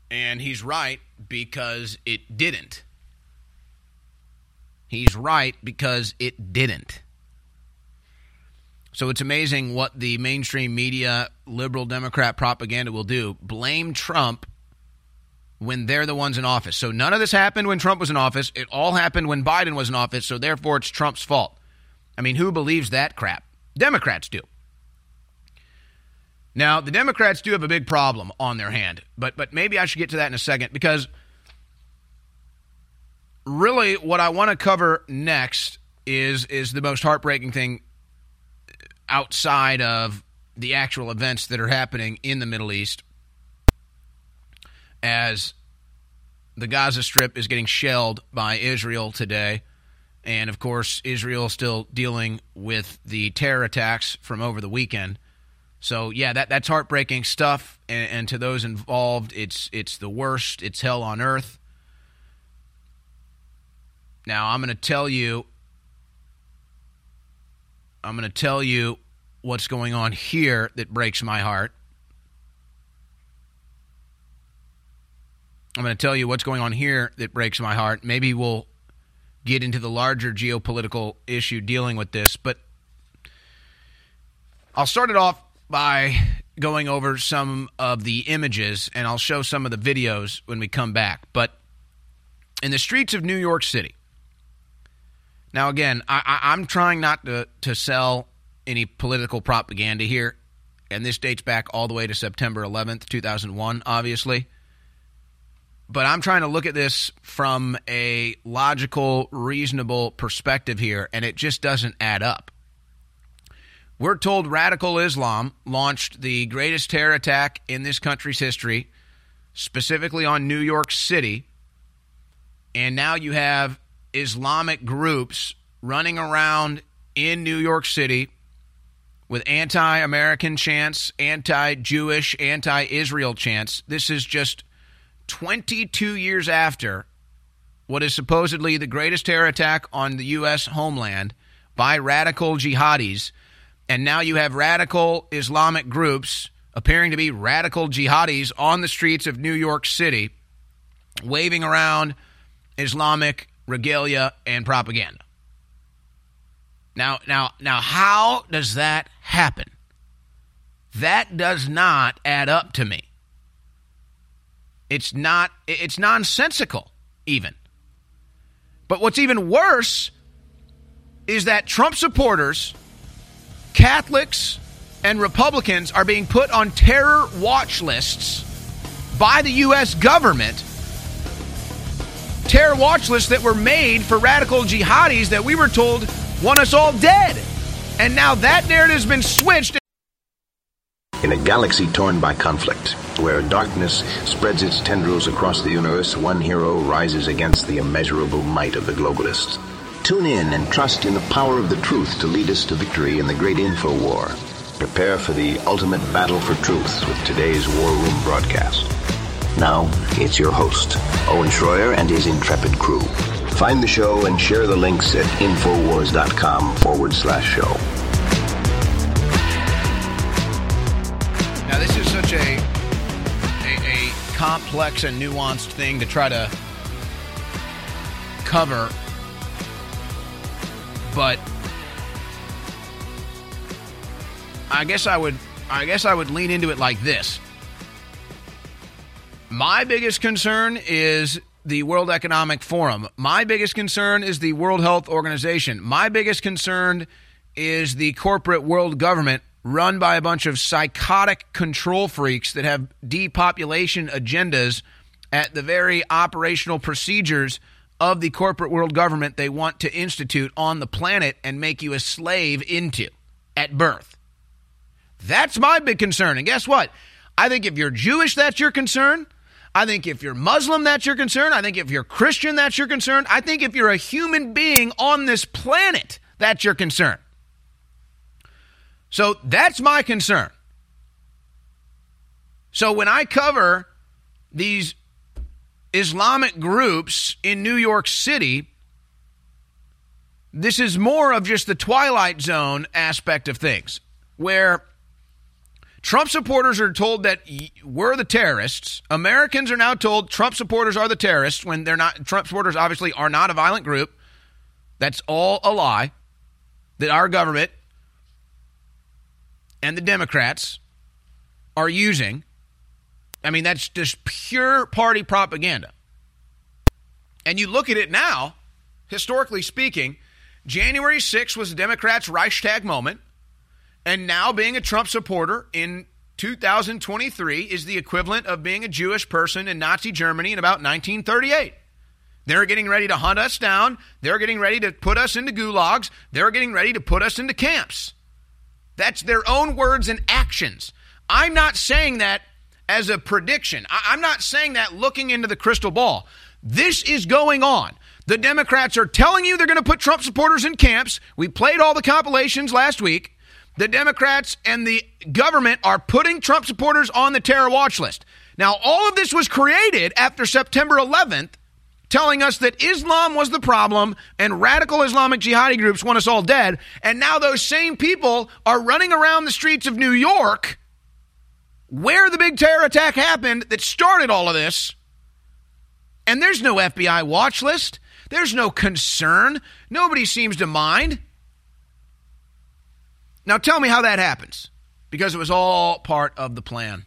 And he's right because it didn't. He's right because it didn't. So it's amazing what the mainstream media, liberal Democrat propaganda will do. Blame Trump when they're the ones in office. So none of this happened when Trump was in office. It all happened when Biden was in office. So therefore, it's Trump's fault. I mean, who believes that crap? Democrats do. Now, the Democrats do have a big problem on their hand, but but maybe I should get to that in a second because really what I want to cover next is is the most heartbreaking thing outside of the actual events that are happening in the Middle East as the Gaza Strip is getting shelled by Israel today. And of course, Israel still dealing with the terror attacks from over the weekend. So yeah, that that's heartbreaking stuff, and, and, to those involved, it's it's the worst. It's hell on earth. Now I'm going to tell you. I'm going to tell you what's going on here that breaks my heart. I'm going to tell you what's going on here that breaks my heart. Maybe we'll get into the larger geopolitical issue dealing with this, but I'll start it off by going over some of the images and I'll show some of the videos when we come back. But in the streets of New York City, now again, I, am trying not to, to sell any political propaganda here, and this dates back all the way to September 11th, 2001, obviously. But I'm trying to look at this from a logical, reasonable perspective here, and it just doesn't add up. We're told radical Islam launched the greatest terror attack in this country's history, specifically on New York City. And now you have Islamic groups running around in New York City with anti American chants, anti Jewish, anti Israel chants. This is just 22 years after what is supposedly the greatest terror attack on the U.S. homeland by radical jihadis. And now you have radical Islamic groups appearing to be radical jihadis on the streets of New York City, waving around Islamic regalia and propaganda. Now, now, now, how does that happen? That does not add up to me. It's not, it's nonsensical, even. But what's even worse is that Trump supporters, Catholics, and Republicans are being put on terror watch lists by the U.S. government. Terror watch lists that were made for radical jihadis that we were told want us all dead. And now that narrative has been switched. In a galaxy torn by conflict, where darkness spreads its tendrils across the universe, one hero rises against the immeasurable might of the globalists. Tune in and trust in the power of the truth to lead us to victory in the great info war. Prepare for the ultimate battle for truth with today's War Room broadcast. Now, it's your host, Owen Shroyer and his intrepid crew. Find the show and share the links at Infowars.com forward slash show. Now, this is such a, a, a complex and nuanced thing to try to cover, but I guess I would I guess I would lean into it like this. My biggest concern is the World Economic Forum. My biggest concern is the World Health Organization. My biggest concern is the corporate world government run by a bunch of psychotic control freaks that have depopulation agendas at the very operational procedures of the corporate world government they want to institute on the planet and make you a slave into at birth. That's my big concern. And guess what? I think if you're Jewish, that's your concern. I think if you're Muslim, that's your concern. I think if you're Christian, that's your concern. I think if you're a human being on this planet, that's your concern. So that's my concern. So when I cover these Islamic groups in New York City, this is more of just the Twilight Zone aspect of things, where Trump supporters are told that we're the terrorists. Americans are now told Trump supporters are the terrorists when they're not. Trump supporters obviously are not a violent group. That's all a lie. That our government and the Democrats are using. I mean, that's just pure party propaganda. And you look at it now, historically speaking, January 6th was the Democrats' Reichstag moment. And now being a Trump supporter in 2023 is the equivalent of being a Jewish person in Nazi Germany in about 1938. They're getting ready to hunt us down. They're getting ready to put us into gulags. They're getting ready to put us into camps. That's their own words and actions. I'm not saying that as a prediction. I- am not saying that looking into the crystal ball. This is going on. The Democrats are telling you they're going to put Trump supporters in camps. We played all the compilations last week. The Democrats and the government are putting Trump supporters on the terror watch list. Now, all of this was created after September 11th, telling us that Islam was the problem and radical Islamic jihadi groups want us all dead. And now those same people are running around the streets of New York, where the big terror attack happened that started all of this. And there's no FBI watch list. There's no concern. Nobody seems to mind. Now tell me how that happens. Because it was all part of the plan.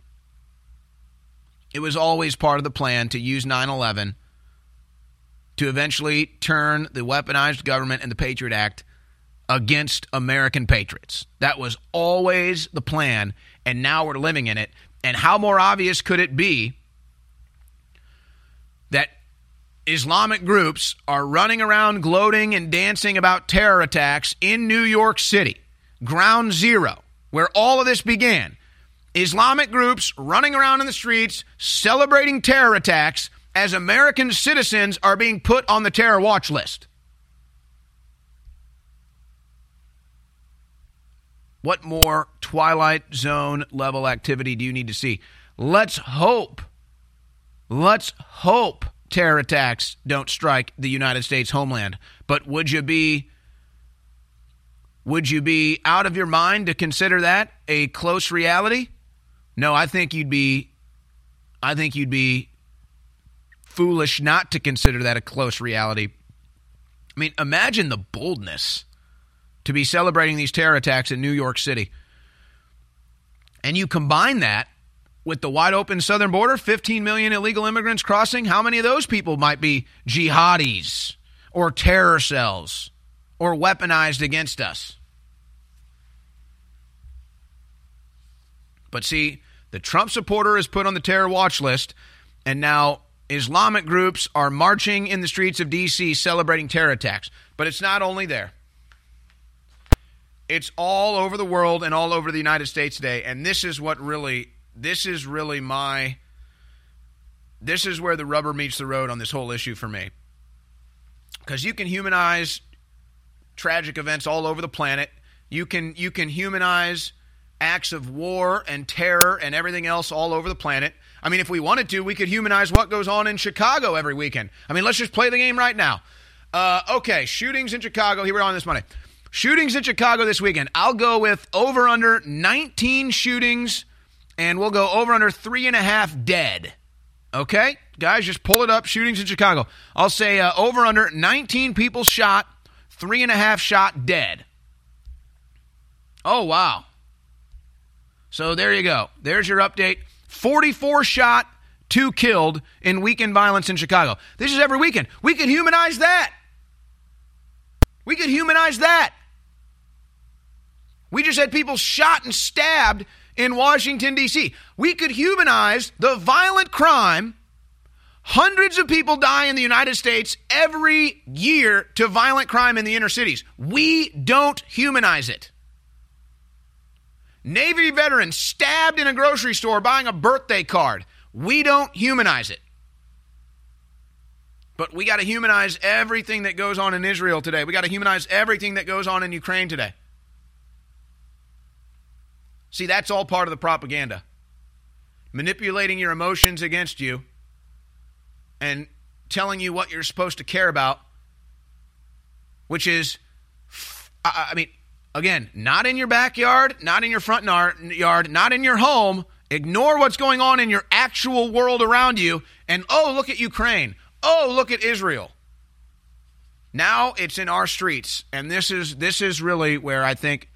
It was always part of the plan to use 9 11 to eventually turn the weaponized government and the Patriot Act against American patriots. That was always the plan, and now we're living in it. And how more obvious could it be that Islamic groups are running around gloating and dancing about terror attacks in New York City? ground zero, where all of this began. Islamic groups running around in the streets celebrating terror attacks as American citizens are being put on the terror watch list. What more Twilight Zone level activity do you need to see? Let's hope Let's hope terror attacks don't strike the United States homeland. But would you be would you be out of your mind to consider that a close reality? No, I think you'd be I think you'd be foolish not to consider that a close reality. I mean, imagine the boldness to be celebrating these terror attacks in New York City. And you combine that with the wide open southern border, 15 million illegal immigrants crossing. How many of those people might be jihadis or terror cells or weaponized against us? But see, the Trump supporter is put on the terror watch list, and now Islamic groups are marching in the streets of D.C. celebrating terror attacks. But it's not only there. It's all over the world and all over the United States today. And this is what really, this is really my, this is where the rubber meets the road on this whole issue for me. Because you can humanize tragic events all over the planet. You can, you can humanize acts of war and terror and everything else all over the planet. I mean, if we wanted to, we could humanize what goes on in Chicago every weekend. I mean, let's just play the game right now. Uh, okay, shootings in Chicago. Here we are on this Monday. Shootings in Chicago this weekend. I'll go with over under 19 shootings, and we'll go over under three and a half dead. Okay, guys, just pull it up. Shootings in Chicago. I'll say uh, over under 19 people shot, three and a half shot dead. Oh wow. So there you go. There's your update. 44 shot, two killed in weekend violence in Chicago. This is every weekend. We could humanize that. We could humanize that. We just had people shot and stabbed in Washington, D.C. We could humanize the violent crime. Hundreds of people die in the United States every year to violent crime in the inner cities. We don't humanize it. Navy veteran stabbed in a grocery store buying a birthday card. We don't humanize it. But we got to humanize everything that goes on in Israel today. We got to humanize everything that goes on in Ukraine today. See, that's all part of the propaganda. Manipulating your emotions against you and telling you what you're supposed to care about, which is, I mean, again, not in your backyard, not in your front yard, not in your home. Ignore what's going on in your actual world around you. And oh, look at Ukraine. Oh, look at Israel. Now it's in our streets. And this is this is really where I think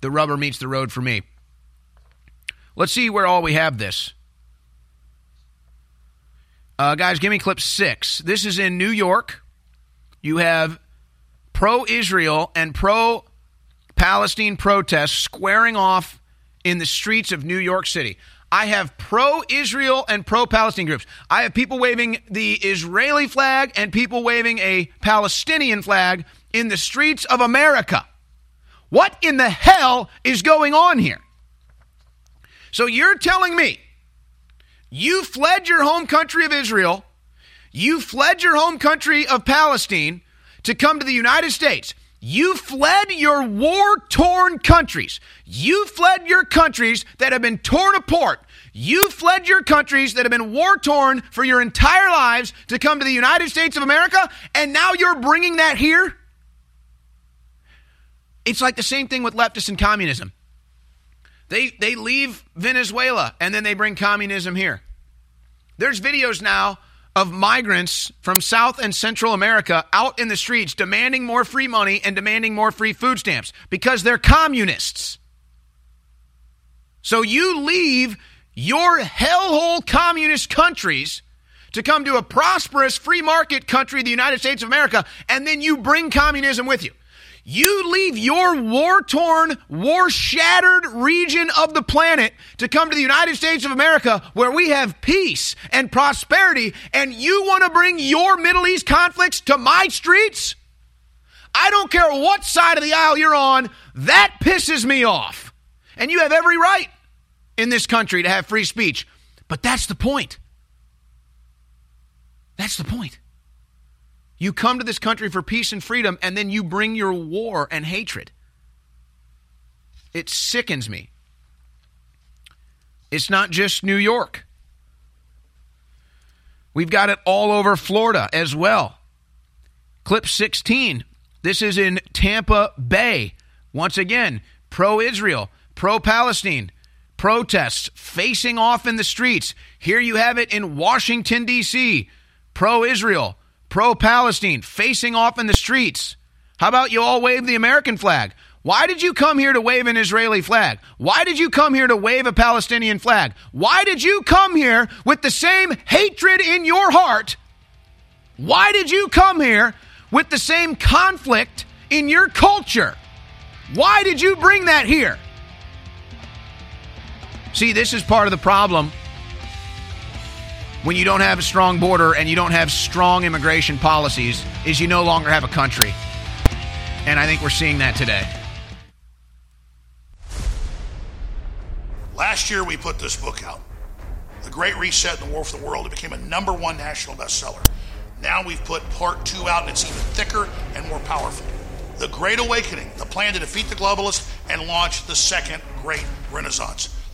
the rubber meets the road for me. Let's see where all we have this. Uh, guys, give me clip six. This is in New York. You have pro Israel and pro Palestine protests squaring off in the streets of New York City. I have pro Israel and pro Palestine groups. I have people waving the Israeli flag and people waving a Palestinian flag in the streets of America. What in the hell is going on here? So you're telling me you fled your home country of Israel, you fled your home country of Palestine to come to the United States. You fled your war torn countries. You fled your countries that have been torn apart. You fled your countries that have been war torn for your entire lives to come to the United States of America, and now you're bringing that here? It's like the same thing with leftists and communism. They, they leave Venezuela and then they bring communism here. There's videos now of migrants from South and Central America out in the streets demanding more free money and demanding more free food stamps because they're communists. So you leave your hellhole communist countries to come to a prosperous free market country, the United States of America, and then you bring communism with you. You leave your war torn, war shattered region of the planet to come to the United States of America where we have peace and prosperity, and you want to bring your Middle East conflicts to my streets? I don't care what side of the aisle you're on, that pisses me off. And you have every right in this country to have free speech. But that's the point. That's the point. You come to this country for peace and freedom, and then you bring your war and hatred. It sickens me. It's not just New York. We've got it all over Florida as well. Clip 16. This is in Tampa Bay. Once again, pro Israel, pro Palestine protests facing off in the streets. Here you have it in Washington, D.C. Pro Israel, pro Palestine facing off in the streets. How about you all wave the American flag? Why did you come here to wave an Israeli flag? Why did you come here to wave a Palestinian flag? Why did you come here with the same hatred in your heart? Why did you come here with the same conflict in your culture? Why did you bring that here? See, this is part of the problem when you don't have a strong border and you don't have strong immigration policies is you no longer have a country. And I think we're seeing that today. Last year, we put this book out, The Great Reset and the War for the World. It became a number one national bestseller. Now we've put part two out, and it's even thicker and more powerful. The Great Awakening, the plan to defeat the globalists and launch the second great renaissance.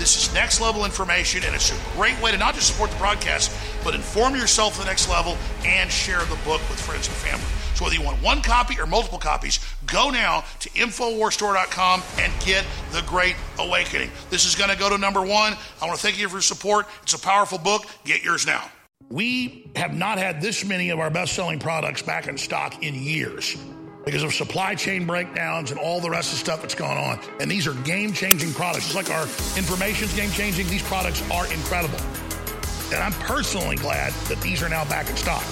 This is next level information, and it's a great way to not just support the broadcast, but inform yourself to the next level and share the book with friends and family. So whether you want one copy or multiple copies, go now to InfoWarsStore.com and get The Great Awakening. This is going to go to number one. I want to thank you for your support. It's a powerful book. Get yours now. We have not had this many of our best selling products back in stock in years because of supply chain breakdowns and all the rest of the stuff that's gone on. And these are game changing products. Just like our information's game changing, these products are incredible. And I'm personally glad that these are now back in stock.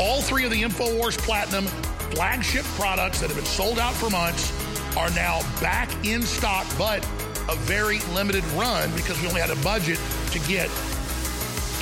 All three of the InfoWars Platinum flagship products that have been sold out for months are now back in stock, but a very limited run because we only had a budget to get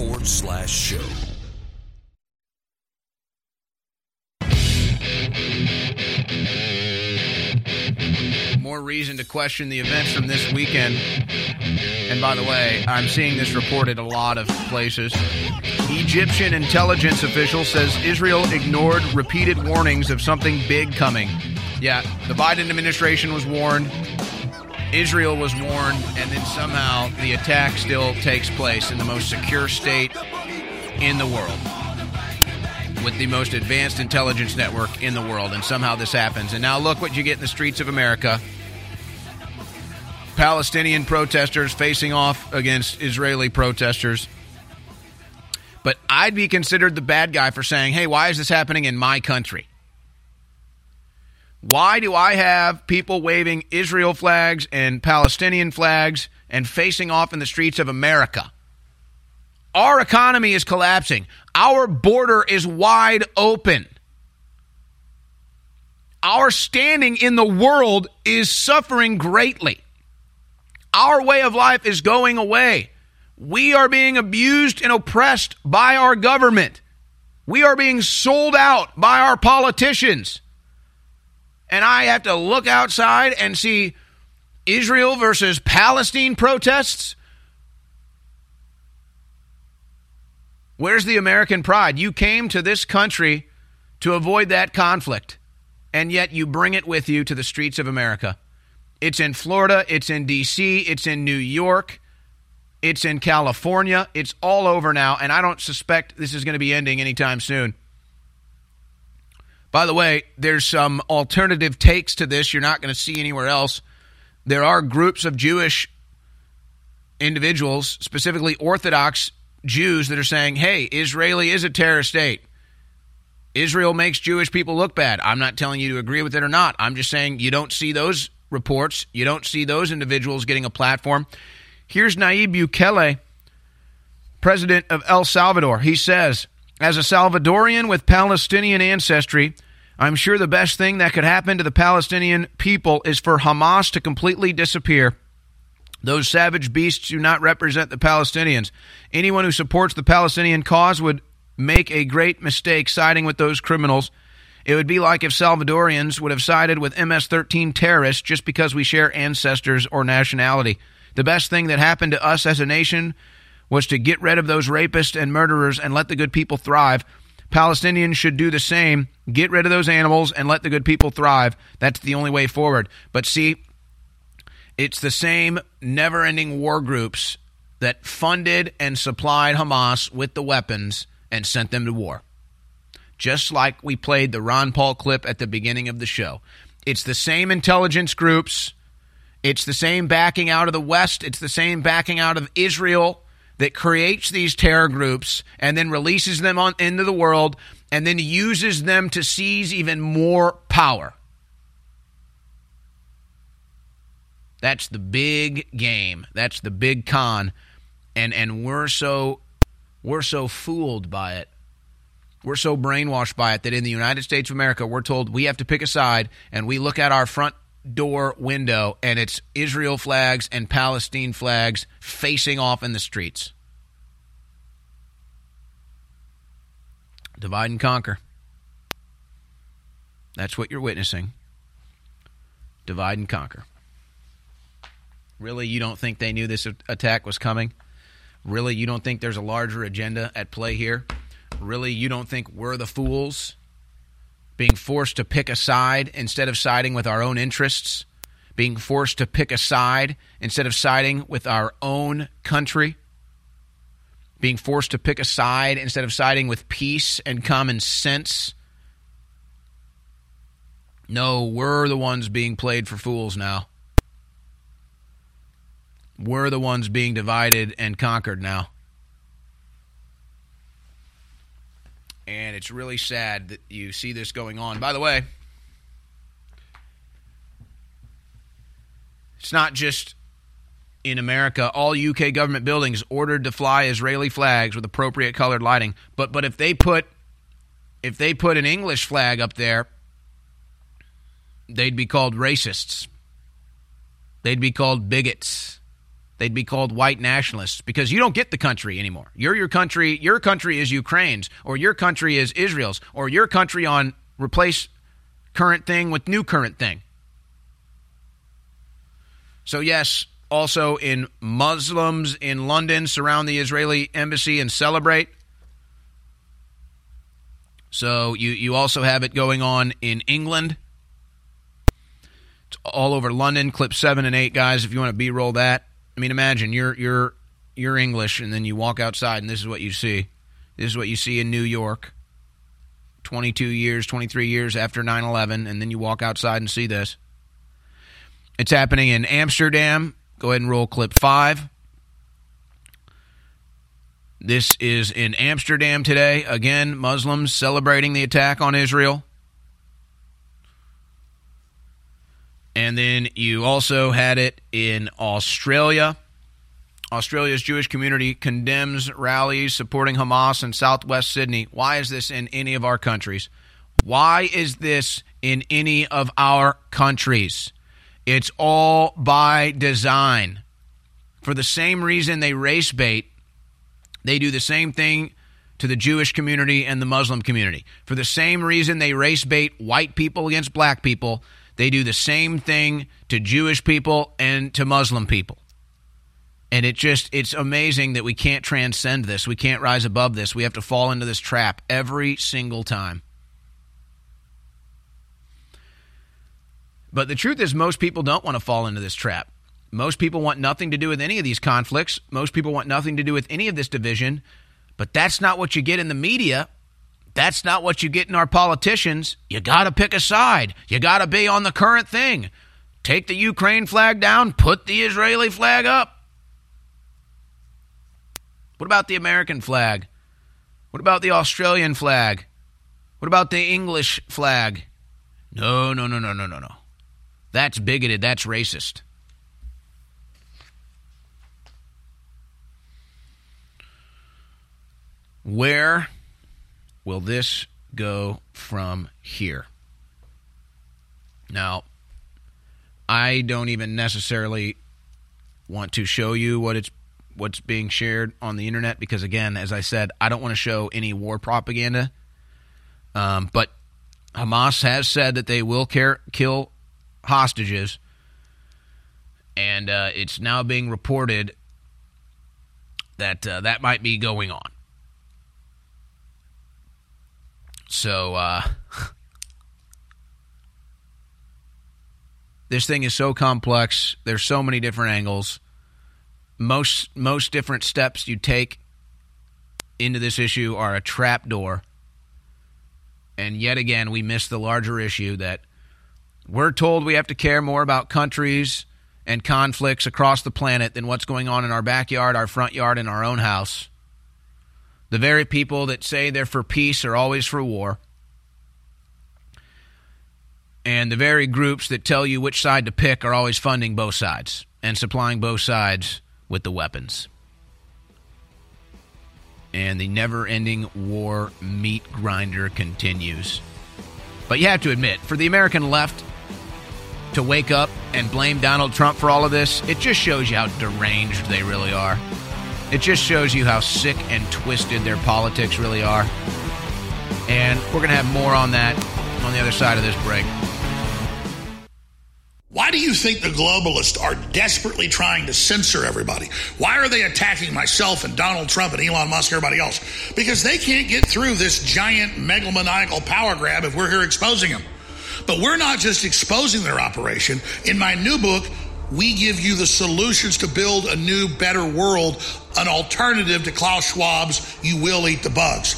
forward slash show. More reason to question the events from this weekend. And by the way, I'm seeing this reported a lot of places. Egyptian intelligence official says Israel ignored repeated warnings of something big coming. Yeah, the Biden administration was warned. Israel was warned, and then somehow the attack still takes place in the most secure state in the world with the most advanced intelligence network in the world, and somehow this happens. And now look what you get in the streets of America. Palestinian protesters facing off against Israeli protesters. But I'd be considered the bad guy for saying, hey, why is this happening in my country? Why do I have people waving Israel flags and Palestinian flags and facing off in the streets of America? Our economy is collapsing. Our border is wide open. Our standing in the world is suffering greatly. Our way of life is going away. We are being abused and oppressed by our government. We are being sold out by our politicians. And I have to look outside and see Israel versus Palestine protests. Where's the American pride? You came to this country to avoid that conflict, and yet you bring it with you to the streets of America. It's in Florida, it's in D.C., it's in New York, it's in California, it's all over now, and I don't suspect this is going to be ending anytime soon. By the way, there's some alternative takes to this you're not going to see anywhere else. There are groups of Jewish individuals, specifically Orthodox Jews that are saying, hey, Israeli is a terrorist state. Israel makes Jewish people look bad. I'm not telling you to agree with it or not. I'm just saying you don't see those reports. You don't see those individuals getting a platform. Here's Nayib Bukele, president of El Salvador. He says, as a Salvadorian with Palestinian ancestry, I'm sure the best thing that could happen to the Palestinian people is for Hamas to completely disappear. Those savage beasts do not represent the Palestinians. Anyone who supports the Palestinian cause would make a great mistake siding with those criminals. It would be like if Salvadorians would have sided with MS 13 terrorists just because we share ancestors or nationality. The best thing that happened to us as a nation was to get rid of those rapists and murderers and let the good people thrive. Palestinians should do the same. Get rid of those animals and let the good people thrive. That's the only way forward. But see, it's the same never ending war groups that funded and supplied Hamas with the weapons and sent them to war. Just like we played the Ron Paul clip at the beginning of the show. It's the same intelligence groups. It's the same backing out of the West. It's the same backing out of Israel that creates these terror groups and then releases them on into the world and then uses them to seize even more power. That's the big game. That's the big con. And and we're so we're so fooled by it. We're so brainwashed by it that in the United States of America, we're told we have to pick a side and we look at our front door window and it's Israel flags and Palestine flags facing off in the streets. Divide and conquer. That's what you're witnessing. Divide and conquer. Really, you don't think they knew this attack was coming? Really, you don't think there's a larger agenda at play here? Really, you don't think we're the fools being forced to pick a side instead of siding with our own interests? Being forced to pick a side instead of siding with our own country? Being forced to pick a side instead of siding with peace and common sense? No, we're the ones being played for fools now. We're the ones being divided and conquered now. And it's really sad that you see this going on. By the way, it's not just in America, all UK government buildings ordered to fly Israeli flags with appropriate colored lighting. But but if they put if they put an English flag up there, they'd be called racists. They'd be called bigots they'd be called white nationalists because you don't get the country anymore. You're your country, your country is Ukraine's, or your country is Israel's, or your country on replace current thing with new current thing. So, yes, also in Muslims in London surround the Israeli embassy and celebrate. So, you, you also have it going on in England. It's all over London. Clip seven and eight, guys, if you want to B roll that. I mean, imagine you're you're you're English, and then you walk outside, and this is what you see. This is what you see in New York. 22 years, 23 years after 9 11, and then you walk outside and see this. It's happening in Amsterdam. Go ahead and roll clip five. This is in Amsterdam today. Again, Muslims celebrating the attack on Israel. And then you also had it in Australia. Australia's Jewish community condemns rallies supporting Hamas in southwest Sydney. Why is this in any of our countries? Why is this in any of our countries? It's all by design. For the same reason they race bait, they do the same thing to the Jewish community and the Muslim community. For the same reason they race bait white people against black people, they do the same thing to Jewish people and to Muslim people. And it just, it's amazing that we can't transcend this. We can't rise above this. We have to fall into this trap every single time. But the truth is, most people don't want to fall into this trap. Most people want nothing to do with any of these conflicts. Most people want nothing to do with any of this division. But that's not what you get in the media. That's not what you get in our politicians. You got to pick a side. You got to be on the current thing. Take the Ukraine flag down, put the Israeli flag up. What about the American flag? What about the Australian flag? What about the English flag? No, no, no, no, no, no, no. That's bigoted. That's racist. Where will this go from here? Now, I don't even necessarily want to show you what it's what's being shared on the internet because again, as I said, I don't want to show any war propaganda. Um, but Hamas has said that they will care, kill hostages, and uh, it's now being reported that uh, that might be going on. So uh, this thing is so complex. There's so many different angles. Most most different steps you take into this issue are a trap door. And yet again, we miss the larger issue that we're told we have to care more about countries and conflicts across the planet than what's going on in our backyard, our front yard, and our own house. The very people that say they're for peace are always for war. And the very groups that tell you which side to pick are always funding both sides and supplying both sides with the weapons. And the never ending war meat grinder continues. But you have to admit, for the American left to wake up and blame Donald Trump for all of this, it just shows you how deranged they really are. It just shows you how sick and twisted their politics really are. And we're going to have more on that on the other side of this break. Why do you think the globalists are desperately trying to censor everybody? Why are they attacking myself and Donald Trump and Elon Musk and everybody else? Because they can't get through this giant megalomaniacal power grab if we're here exposing them. But we're not just exposing their operation. In my new book, we give you the solutions to build a new, better world, an alternative to Klaus Schwab's You Will Eat the Bugs.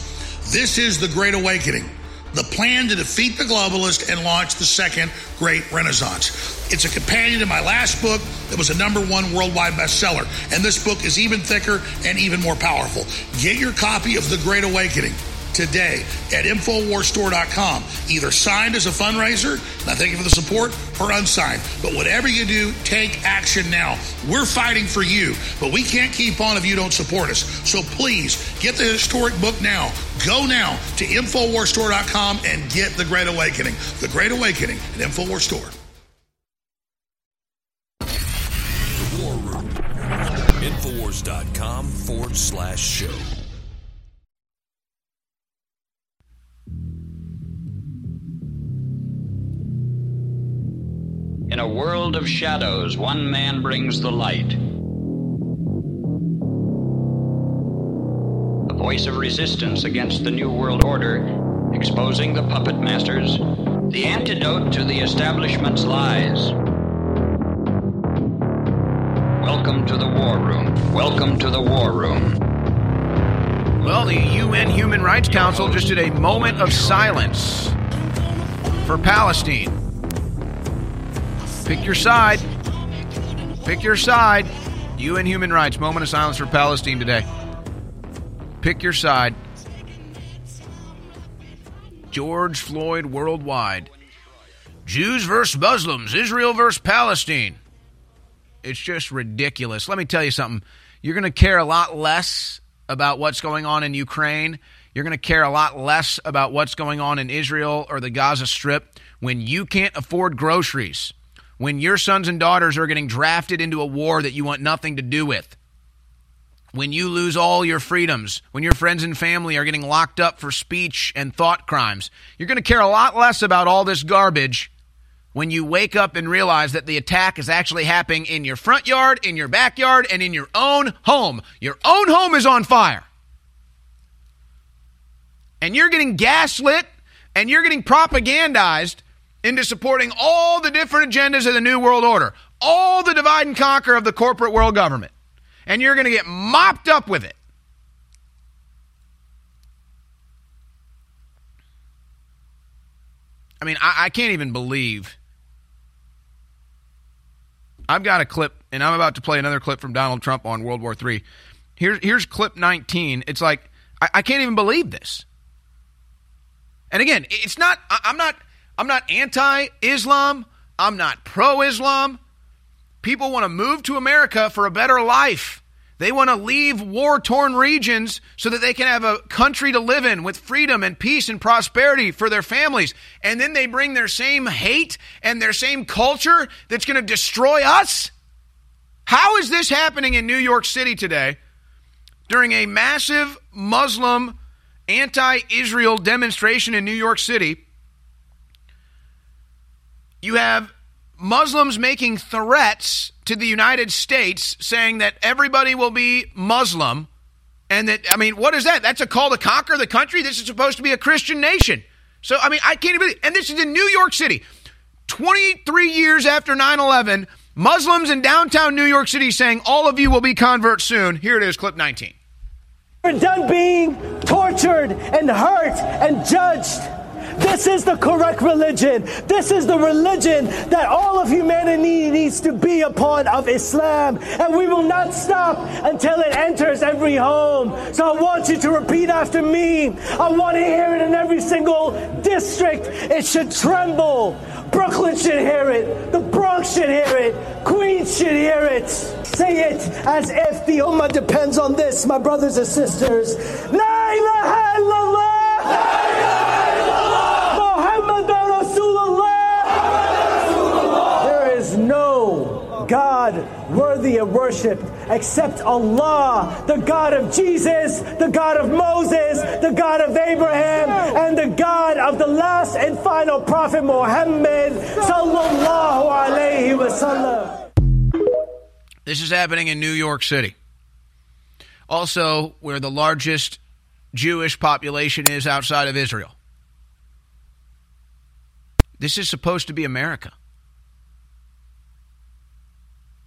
This is the Great Awakening, the plan to defeat the globalist and launch the second Great Renaissance. It's a companion to my last book that was a number one worldwide bestseller. And this book is even thicker and even more powerful. Get your copy of The Great Awakening today at InfoWarsStore.com. Either signed as a fundraiser, and I thank you for the support, or unsigned. But whatever you do, take action now. We're fighting for you, but we can't keep on if you don't support us. So please get the historic book now. Go now to InfoWarsStore.com and get The Great Awakening. The Great Awakening at InfoWars. Infowars.com forward slash show. In a world of shadows, one man brings the light. A voice of resistance against the New World Order, exposing the puppet masters, the antidote to the establishment's lies. Welcome to the War Room. Welcome to the War Room. Well, the UN Human Rights Council just did a moment of silence for Palestine. Pick your side. Pick your side. UN Human Rights, moment of silence for Palestine today. Pick your side. George Floyd worldwide. Jews versus Muslims, Israel versus Palestine. It's just ridiculous. Let me tell you something. You're going to care a lot less about what's going on in Ukraine. You're going to care a lot less about what's going on in Israel or the Gaza Strip when you can't afford groceries, when your sons and daughters are getting drafted into a war that you want nothing to do with, when you lose all your freedoms, when your friends and family are getting locked up for speech and thought crimes. You're going to care a lot less about all this garbage when you wake up and realize that the attack is actually happening in your front yard, in your backyard, and in your own home. Your own home is on fire. And you're getting gaslit and you're getting propagandized into supporting all the different agendas of the New World Order, all the divide and conquer of the corporate world government. And you're going to get mopped up with it. I mean, I, I can't even believe. I've got a clip, and I'm about to play another clip from Donald Trump on World War III. Here, here's clip 19. It's like, I, I can't even believe this. And again, it's not, I, I'm not, I'm not anti-Islam. I'm not pro-Islam. People want to move to America for a better life. They want to leave war torn regions so that they can have a country to live in with freedom and peace and prosperity for their families. And then they bring their same hate and their same culture that's going to destroy us? How is this happening in New York City today during a massive Muslim anti Israel demonstration in New York City? You have Muslims making threats to the United States saying that everybody will be Muslim. And that, I mean, what is that? That's a call to conquer the country? This is supposed to be a Christian nation. So, I mean, I can't even, and this is in New York City. 23 years after 9 11, Muslims in downtown New York City saying all of you will be converts soon. Here it is, clip 19. We're done being tortured and hurt and judged. This is the correct religion. This is the religion that all of humanity needs to be a part of Islam. And we will not stop until it enters every home. So I want you to repeat after me. I want to hear it in every single district. It should tremble. Brooklyn should hear it. The Bronx should hear it. Queens should hear it. Say it as if the Ummah depends on this, my brothers and sisters. La ilaha illallah! Muhammadan is no God worthy of worship except Allah, the God of Jesus, the God of Moses, the God of Abraham, and the God of the last and final prophet Muhammad sallallahu alayhi wasallam. This is happening in New York City. Also, where the largest Jewish population is outside of Israel. This is supposed to be America.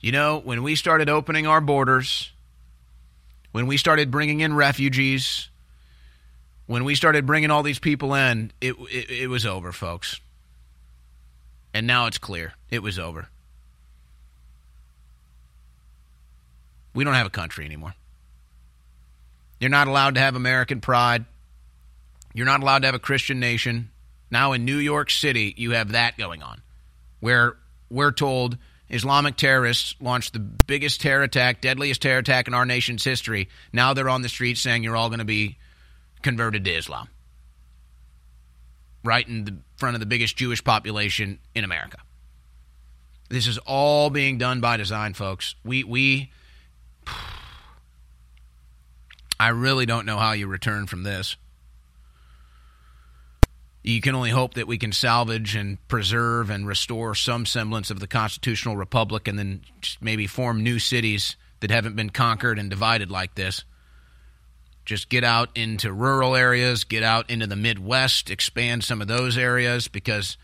You know, when we started opening our borders, when we started bringing in refugees, when we started bringing all these people in, it, it, it was over, folks. And now it's clear. It was over. We don't have a country anymore. You're not allowed to have American pride. You're not allowed to have a Christian nation. Now in New York City, you have that going on, where we're told Islamic terrorists launched the biggest terror attack, deadliest terror attack in our nation's history. Now they're on the streets saying you're all going to be converted to Islam. Right in the front of the biggest Jewish population in America. This is all being done by design, folks. We we I really don't know how you return from this. You can only hope that we can salvage and preserve and restore some semblance of the constitutional republic and then maybe form new cities that haven't been conquered and divided like this. Just get out into rural areas, get out into the Midwest, expand some of those areas because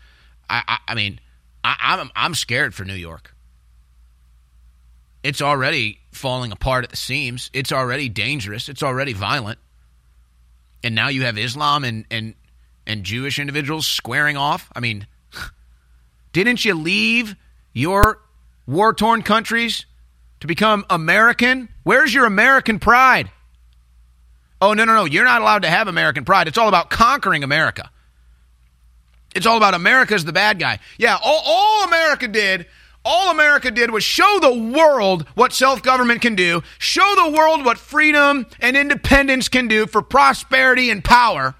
I, I, I mean, I, I'm, I'm scared for New York. It's already falling apart at the seams. It's already dangerous. It's already violent. And now you have Islam and, and, and Jewish individuals squaring off. I mean, didn't you leave your war torn countries to become American? Where's your American pride? Oh, no, no, no. You're not allowed to have American pride. It's all about conquering America. It's all about America's the bad guy. Yeah, all, all America did all America did was show the world what self government can do, show the world what freedom and independence can do for prosperity and power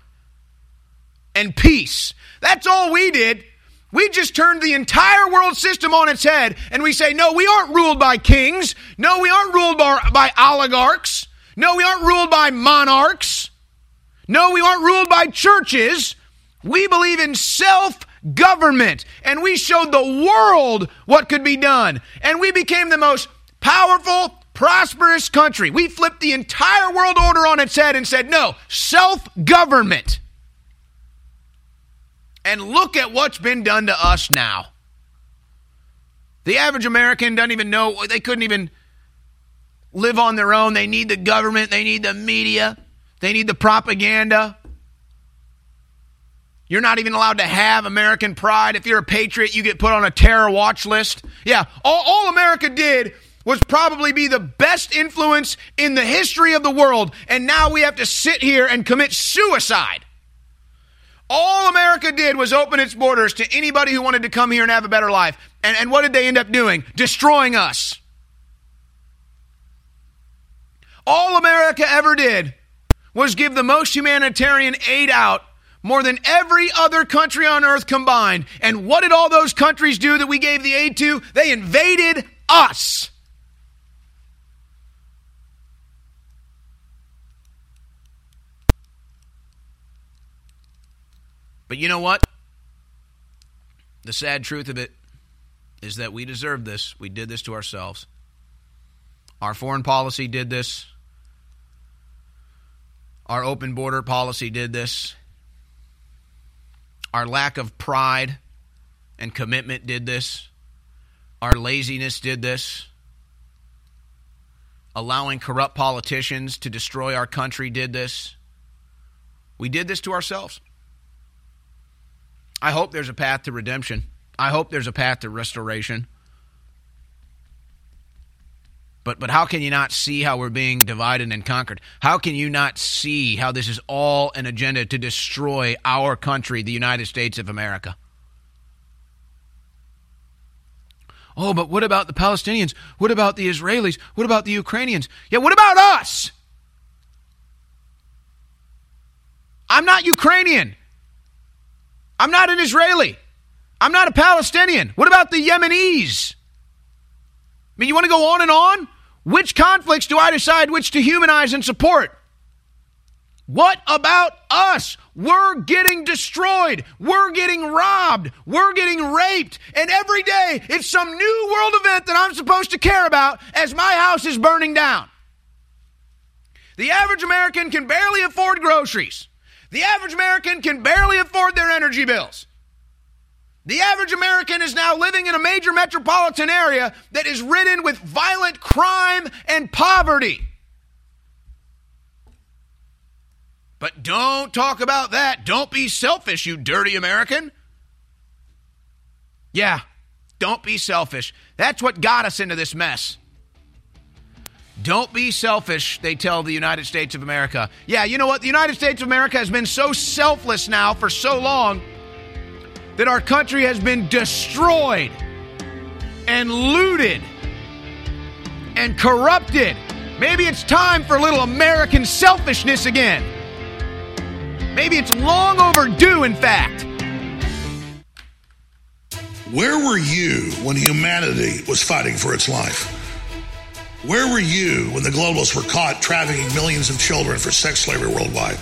and peace. That's all we did. We just turned the entire world system on its head and we say, no, we aren't ruled by kings. No, we aren't ruled by, by oligarchs. No, we aren't ruled by monarchs. No, we aren't ruled by churches. We believe in self government. And we showed the world what could be done. And we became the most powerful, prosperous country. We flipped the entire world order on its head and said, no, self government. And look at what's been done to us now. The average American doesn't even know, they couldn't even live on their own. They need the government, they need the media, they need the propaganda. You're not even allowed to have American pride. If you're a patriot, you get put on a terror watch list. Yeah, all, all America did was probably be the best influence in the history of the world, and now we have to sit here and commit suicide. All America did was open its borders to anybody who wanted to come here and have a better life. And, and what did they end up doing? Destroying us. All America ever did was give the most humanitarian aid out more than every other country on earth combined. And what did all those countries do that we gave the aid to? They invaded us. But you know what? The sad truth of it is that we deserve this. We did this to ourselves. Our foreign policy did this. Our open border policy did this. Our lack of pride and commitment did this. Our laziness did this. Allowing corrupt politicians to destroy our country did this. We did this to ourselves. I hope there's a path to redemption. I hope there's a path to restoration. But but how can you not see how we're being divided and conquered? How can you not see how this is all an agenda to destroy our country, the United States of America? Oh, but what about the Palestinians? What about the Israelis? What about the Ukrainians? Yeah, what about us? I'm not Ukrainian. I'm not an Israeli. I'm not a Palestinian. What about the Yemenis? I mean, you want to go on and on? Which conflicts do I decide which to humanize and support? What about us? We're getting destroyed. We're getting robbed. We're getting raped. And every day it's some new world event that I'm supposed to care about as my house is burning down. The average American can barely afford groceries. The average American can barely afford their energy bills. The average American is now living in a major metropolitan area that is ridden with violent crime and poverty. But don't talk about that. Don't be selfish, you dirty American. Yeah, don't be selfish. That's what got us into this mess. Don't be selfish, they tell the United States of America. Yeah, you know what? The United States of America has been so selfless now for so long that our country has been destroyed and looted and corrupted. Maybe it's time for a little American selfishness again. Maybe it's long overdue, in fact. Where were you when humanity was fighting for its life? Where were you when the globalists were caught trafficking millions of children for sex slavery worldwide?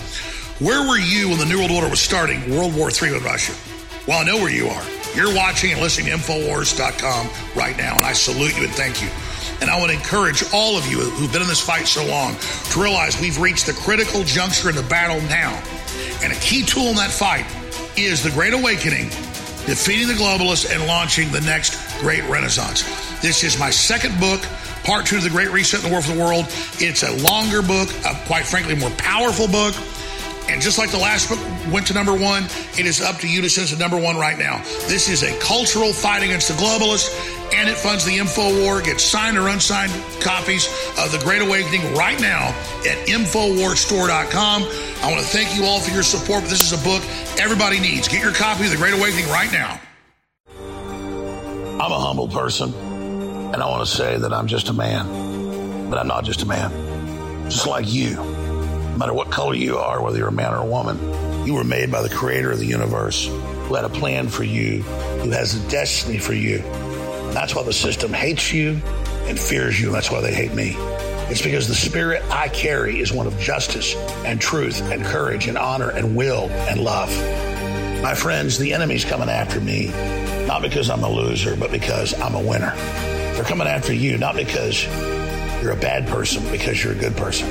Where were you when the New World Order was starting World War III with Russia? Well, I know where you are. You're watching and listening to Infowars.com right now, and I salute you and thank you. And I want to encourage all of you who've been in this fight so long to realize we've reached the critical juncture in the battle now. And a key tool in that fight is the Great Awakening, defeating the globalists and launching the next great renaissance. This is my second book part two of the Great Reset and the War for the World. It's a longer book, a, quite frankly, more powerful book. And just like the last book went to number one, it is up to you to send it number one right now. This is a cultural fight against the globalists, and it funds the info war. Get signed or unsigned copies of The Great Awakening right now at InfoWarsStore.com. I want to thank you all for your support. This is a book everybody needs. Get your copy of The Great Awakening right now. I'm a humble person. And I want to say that I'm just a man, but I'm not just a man. Just like you, no matter what color you are, whether you're a man or a woman, you were made by the creator of the universe who had a plan for you, who has a destiny for you. And that's why the system hates you and fears you, and that's why they hate me. It's because the spirit I carry is one of justice and truth and courage and honor and will and love. My friends, the enemy's coming after me, not because I'm a loser, but because I'm a winner. They're coming after you, not because you're a bad person, because you're a good person,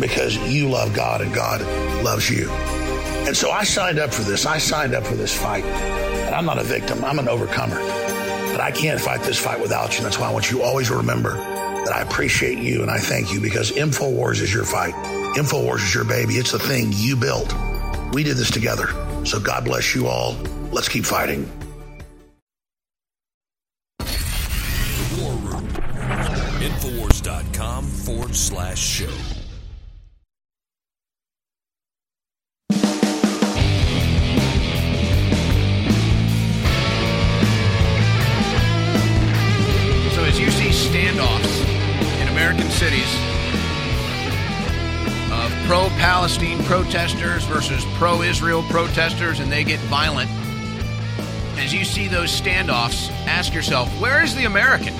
because you love God and God loves you. And so I signed up for this. I signed up for this fight. And I'm not a victim, I'm an overcomer. But I can't fight this fight without you. That's why I want you always to remember that I appreciate you and I thank you because InfoWars is your fight. InfoWars is your baby. It's the thing you built. We did this together. So God bless you all. Let's keep fighting. Slash show. So as you see standoffs in American cities of pro-Palestine protesters versus pro-Israel protesters, and they get violent. As you see those standoffs, ask yourself, where is the American?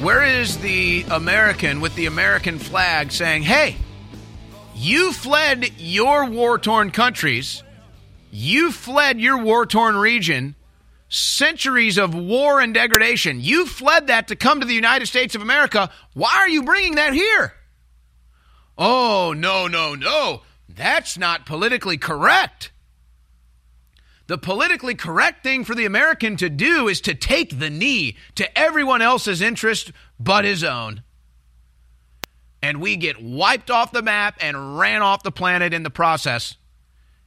Where is the American with the American flag saying, hey, you fled your war torn countries, you fled your war torn region, centuries of war and degradation. You fled that to come to the United States of America. Why are you bringing that here? Oh, no, no, no. That's not politically correct. The politically correct thing for the American to do is to take the knee to everyone else's interest but his own. And we get wiped off the map and ran off the planet in the process.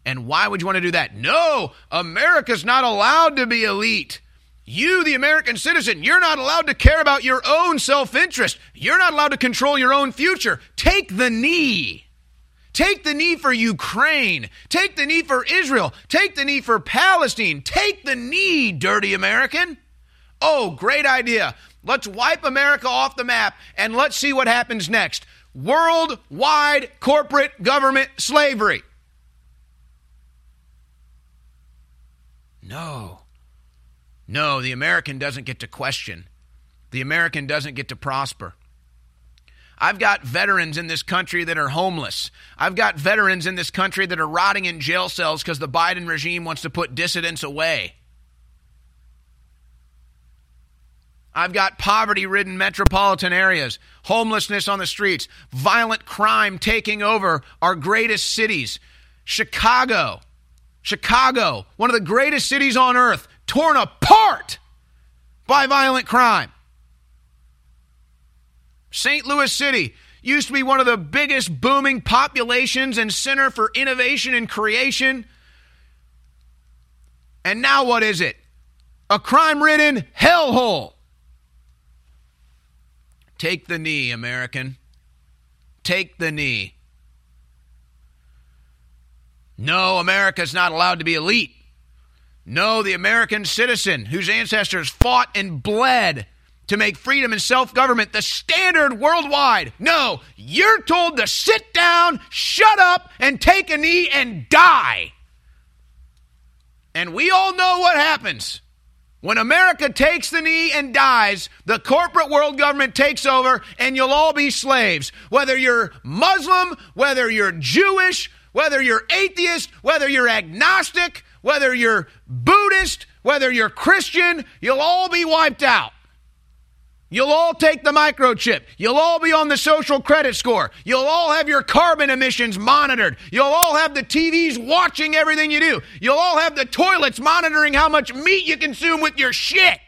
And why would you want to do that? No, America's not allowed to be elite. You, the American citizen, you're not allowed to care about your own self interest. You're not allowed to control your own future. Take the knee. Take the knee for Ukraine. Take the knee for Israel. Take the knee for Palestine. Take the knee, dirty American. Oh, great idea. Let's wipe America off the map and let's see what happens next. Worldwide corporate government slavery. No. No, the American doesn't get to question. The American doesn't get to prosper. I've got veterans in this country that are homeless. I've got veterans in this country that are rotting in jail cells because the Biden regime wants to put dissidents away. I've got poverty ridden metropolitan areas, homelessness on the streets, violent crime taking over our greatest cities. Chicago, Chicago, one of the greatest cities on earth, torn apart by violent crime. St. Louis City used to be one of the biggest booming populations and center for innovation and creation. And now what is it? A crime ridden hellhole. Take the knee, American. Take the knee. No, America's not allowed to be elite. No, the American citizen whose ancestors fought and bled to make freedom and self government the standard worldwide. No, you're told to sit down, shut up, and take a knee and die. And we all know what happens. When America takes the knee and dies, the corporate world government takes over and you'll all be slaves. Whether you're Muslim, whether you're Jewish, whether you're atheist, whether you're agnostic, whether you're Buddhist, whether you're Christian, you'll all be wiped out. You'll all take the microchip. You'll all be on the social credit score. You'll all have your carbon emissions monitored. You'll all have the TVs watching everything you do. You'll all have the toilets monitoring how much meat you consume with your shit.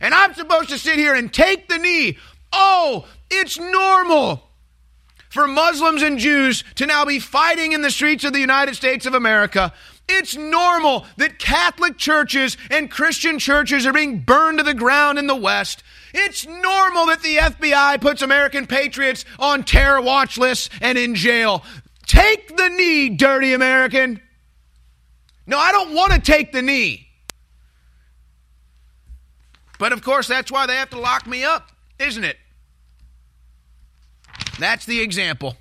And I'm supposed to sit here and take the knee. Oh, it's normal for Muslims and Jews to now be fighting in the streets of the United States of America it's normal that Catholic churches and Christian churches are being burned to the ground in the West. It's normal that the FBI puts American patriots on terror watch lists and in jail. Take the knee, dirty American. No, I don't want to take the knee. But of course, that's why they have to lock me up, isn't it? That's the example.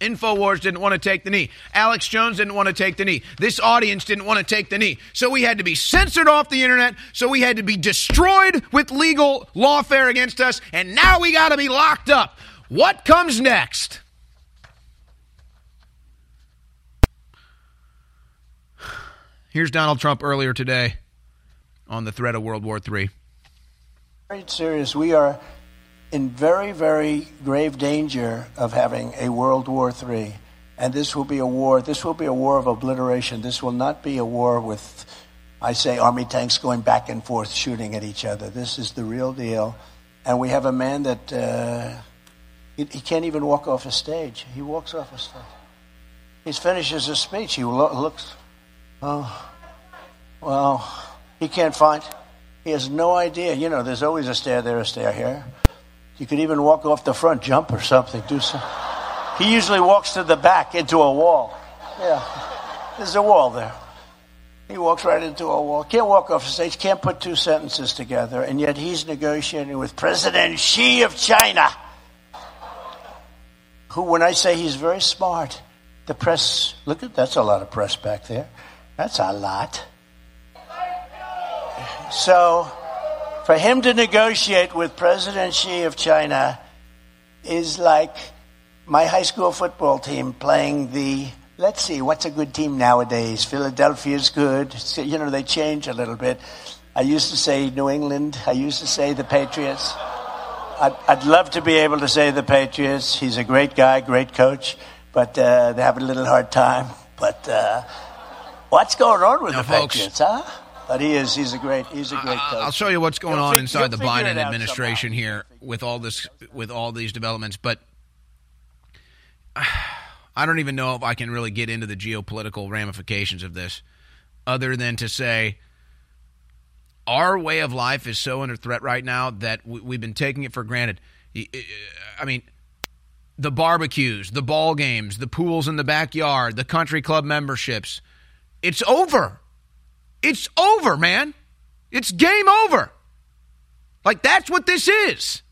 InfoWars didn't want to take the knee. Alex Jones didn't want to take the knee. This audience didn't want to take the knee. So we had to be censored off the internet. So we had to be destroyed with legal lawfare against us. And now we got to be locked up. What comes next? Here's Donald Trump earlier today on the threat of World War III. Very serious. We are in very, very grave danger of having a World War III. And this will be a war, this will be a war of obliteration. This will not be a war with, I say, army tanks going back and forth shooting at each other. This is the real deal. And we have a man that uh, he, he, can't even walk off a stage. He walks off a stage. He finishes his speech. He lo- looks, oh, well, he can't find He has no idea. You know, there's always a stair there, a stair here. You could even walk off the front, jump or something, do some. He usually walks to the back into a wall. Yeah, there's a wall there. He walks right into a wall. Can't walk off the stage, can't put two sentences together, and yet he's negotiating with President Xi of China. Who, when I say he's very smart, the press, look at that's a lot of press back there. That's a lot. So, for him to negotiate with President Xi of China is like my high school football team playing the let's see what's a good team nowadays? Philadelphia's good. So, you know they change a little bit. I used to say new england. I used to say the patriots. I'd, I'd love to be able to say the patriots. He's a great guy great coach but uh, they have a little hard time. But uh, what's going on with Now, the folks- patriots huh but he is he's a great he's a great coach I'll show you what's going He'll on inside the Biden administration here with all this with all these developments, but I don't even know if I can really get into the geopolitical ramifications of this other than to say our way of life is so under threat right now that we- we've been taking it for granted. I mean, the barbecues, the ball games, the pools in the backyard, the country club memberships. It's over. It's over, man. It's game over. Like, that's what this is.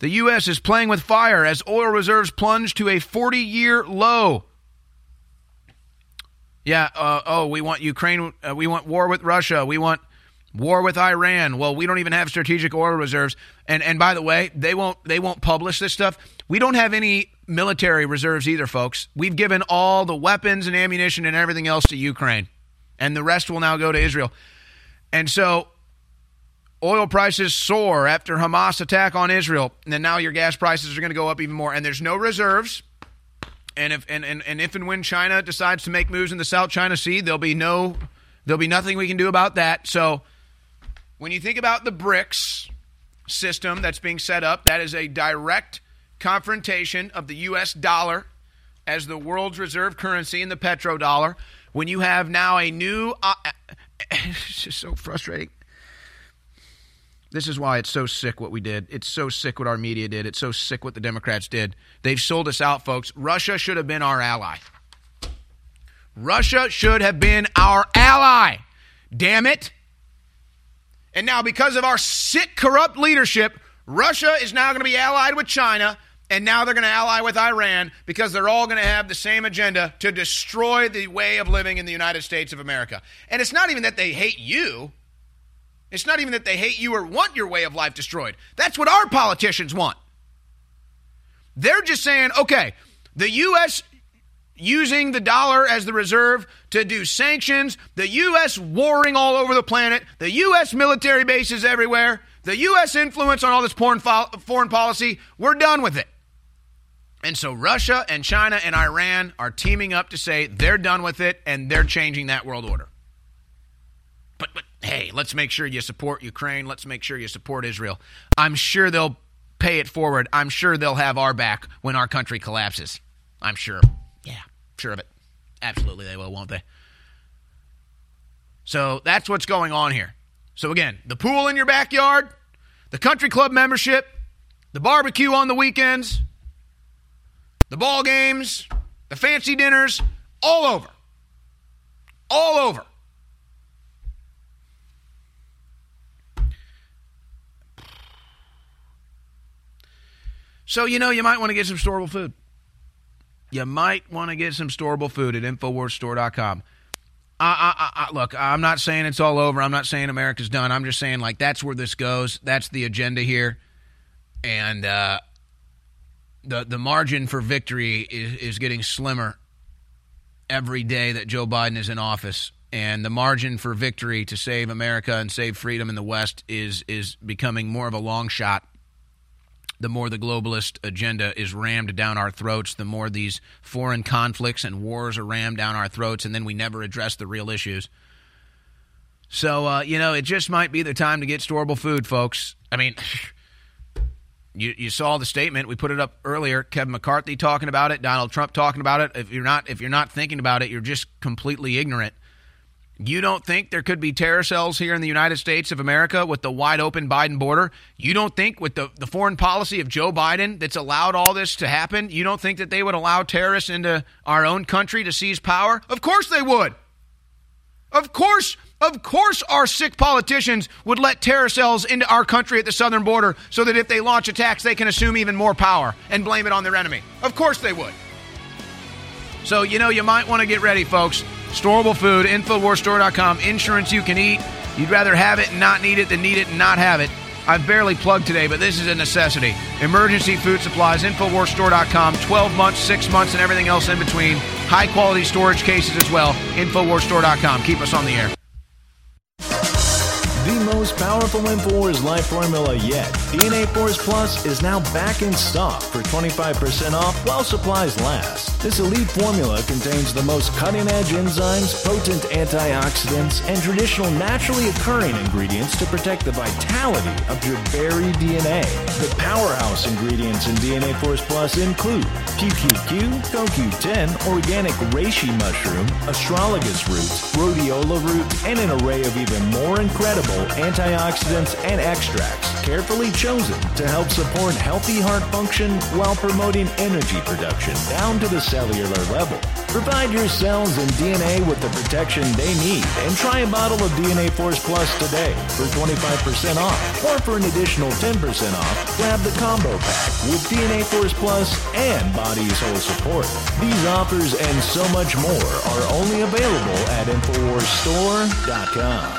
The U.S. is playing with fire as oil reserves plunge to a 40 year low. Yeah, uh, oh, we want Ukraine, uh, we want war with Russia, we want war with Iran. Well, we don't even have strategic oil reserves. And and by the way, they won't they won't publish this stuff. We don't have any military reserves either, folks. We've given all the weapons and ammunition and everything else to Ukraine. And the rest will now go to Israel. And so oil prices soar after Hamas attack on Israel. And now your gas prices are going to go up even more. And there's no reserves. And if and, and, and if and when China decides to make moves in the South China Sea, there'll be no there'll be nothing we can do about that. So when you think about the BRICS system that's being set up, that is a direct confrontation of the US dollar as the world's reserve currency and the petrodollar. When you have now a new uh, it's just so frustrating. This is why it's so sick what we did. It's so sick what our media did. It's so sick what the Democrats did. They've sold us out, folks. Russia should have been our ally. Russia should have been our ally. Damn it. And now, because of our sick, corrupt leadership, Russia is now going to be allied with China, and now they're going to ally with Iran because they're all going to have the same agenda to destroy the way of living in the United States of America. And it's not even that they hate you. It's not even that they hate you or want your way of life destroyed. That's what our politicians want. They're just saying, okay, the U.S. using the dollar as the reserve to do sanctions, the U.S. warring all over the planet, the U.S. military bases everywhere, the U.S. influence on all this foreign, policy, we're done with it. And so Russia and China and Iran are teaming up to say they're done with it and they're changing that world order. But, but hey, let's make sure you support Ukraine. Let's make sure you support Israel. I'm sure they'll pay it forward. I'm sure they'll have our back when our country collapses. I'm sure. Yeah, sure of it. Absolutely, they will, won't they? So that's what's going on here. So again, the pool in your backyard, the country club membership, the barbecue on the weekends, the ball games, the fancy dinners, all over. All over. So, you know, you might want to get some storable food. You might want to get some storable food at InfoWarsStore.com. I, I, I, look, I'm not saying it's all over. I'm not saying America's done. I'm just saying, like, that's where this goes. That's the agenda here. And uh, the, the margin for victory is, is getting slimmer every day that Joe Biden is in office. And the margin for victory to save America and save freedom in the West is, is becoming more of a long shot the more the globalist agenda is rammed down our throats, the more these foreign conflicts and wars are rammed down our throats, and then we never address the real issues. So, uh, you know, it just might be the time to get storable food, folks. I mean, you, you saw the statement. We put it up earlier. Kevin McCarthy talking about it, Donald Trump talking about it. If you're not if you're not thinking about it, you're just completely ignorant. You don't think there could be terror cells here in the United States of America with the wide open Biden border? You don't think with the, the foreign policy of Joe Biden that's allowed all this to happen, you don't think that they would allow terrorists into our own country to seize power? Of course they would. Of course, of course, our sick politicians would let terror cells into our country at the southern border so that if they launch attacks, they can assume even more power and blame it on their enemy. Of course they would. So, you know, you might want to get ready, folks. Storable food, InfoWarsStore.com, insurance you can eat. You'd rather have it and not need it than need it and not have it. I've barely plugged today, but this is a necessity. Emergency food supplies, InfoWarsStore.com, 12 months, 6 months, and everything else in between. High quality storage cases as well. InfoWarsStore.com. Keep us on the air. Most powerful InfoWars Life formula yet, DNA Force Plus, is now back in stock for 25% off while supplies last. This elite formula contains the most cutting edge enzymes, potent antioxidants, and traditional naturally occurring ingredients to protect the vitality of your very DNA. The powerhouse ingredients in DNA Force Plus include PQQ, CoQ10, organic reishi mushroom, astragalus roots, rhodiola root, and an array of even more incredible antioxidants and extracts carefully chosen to help support healthy heart function while promoting energy production down to the cellular level. Provide your cells and DNA with the protection they need and try a bottle of DNA Force Plus today for 25% off. Or for an additional 10% off, grab the combo pack with DNA Force Plus and Body Soul Support. These offers and so much more are only available at InfoWarsStore.com.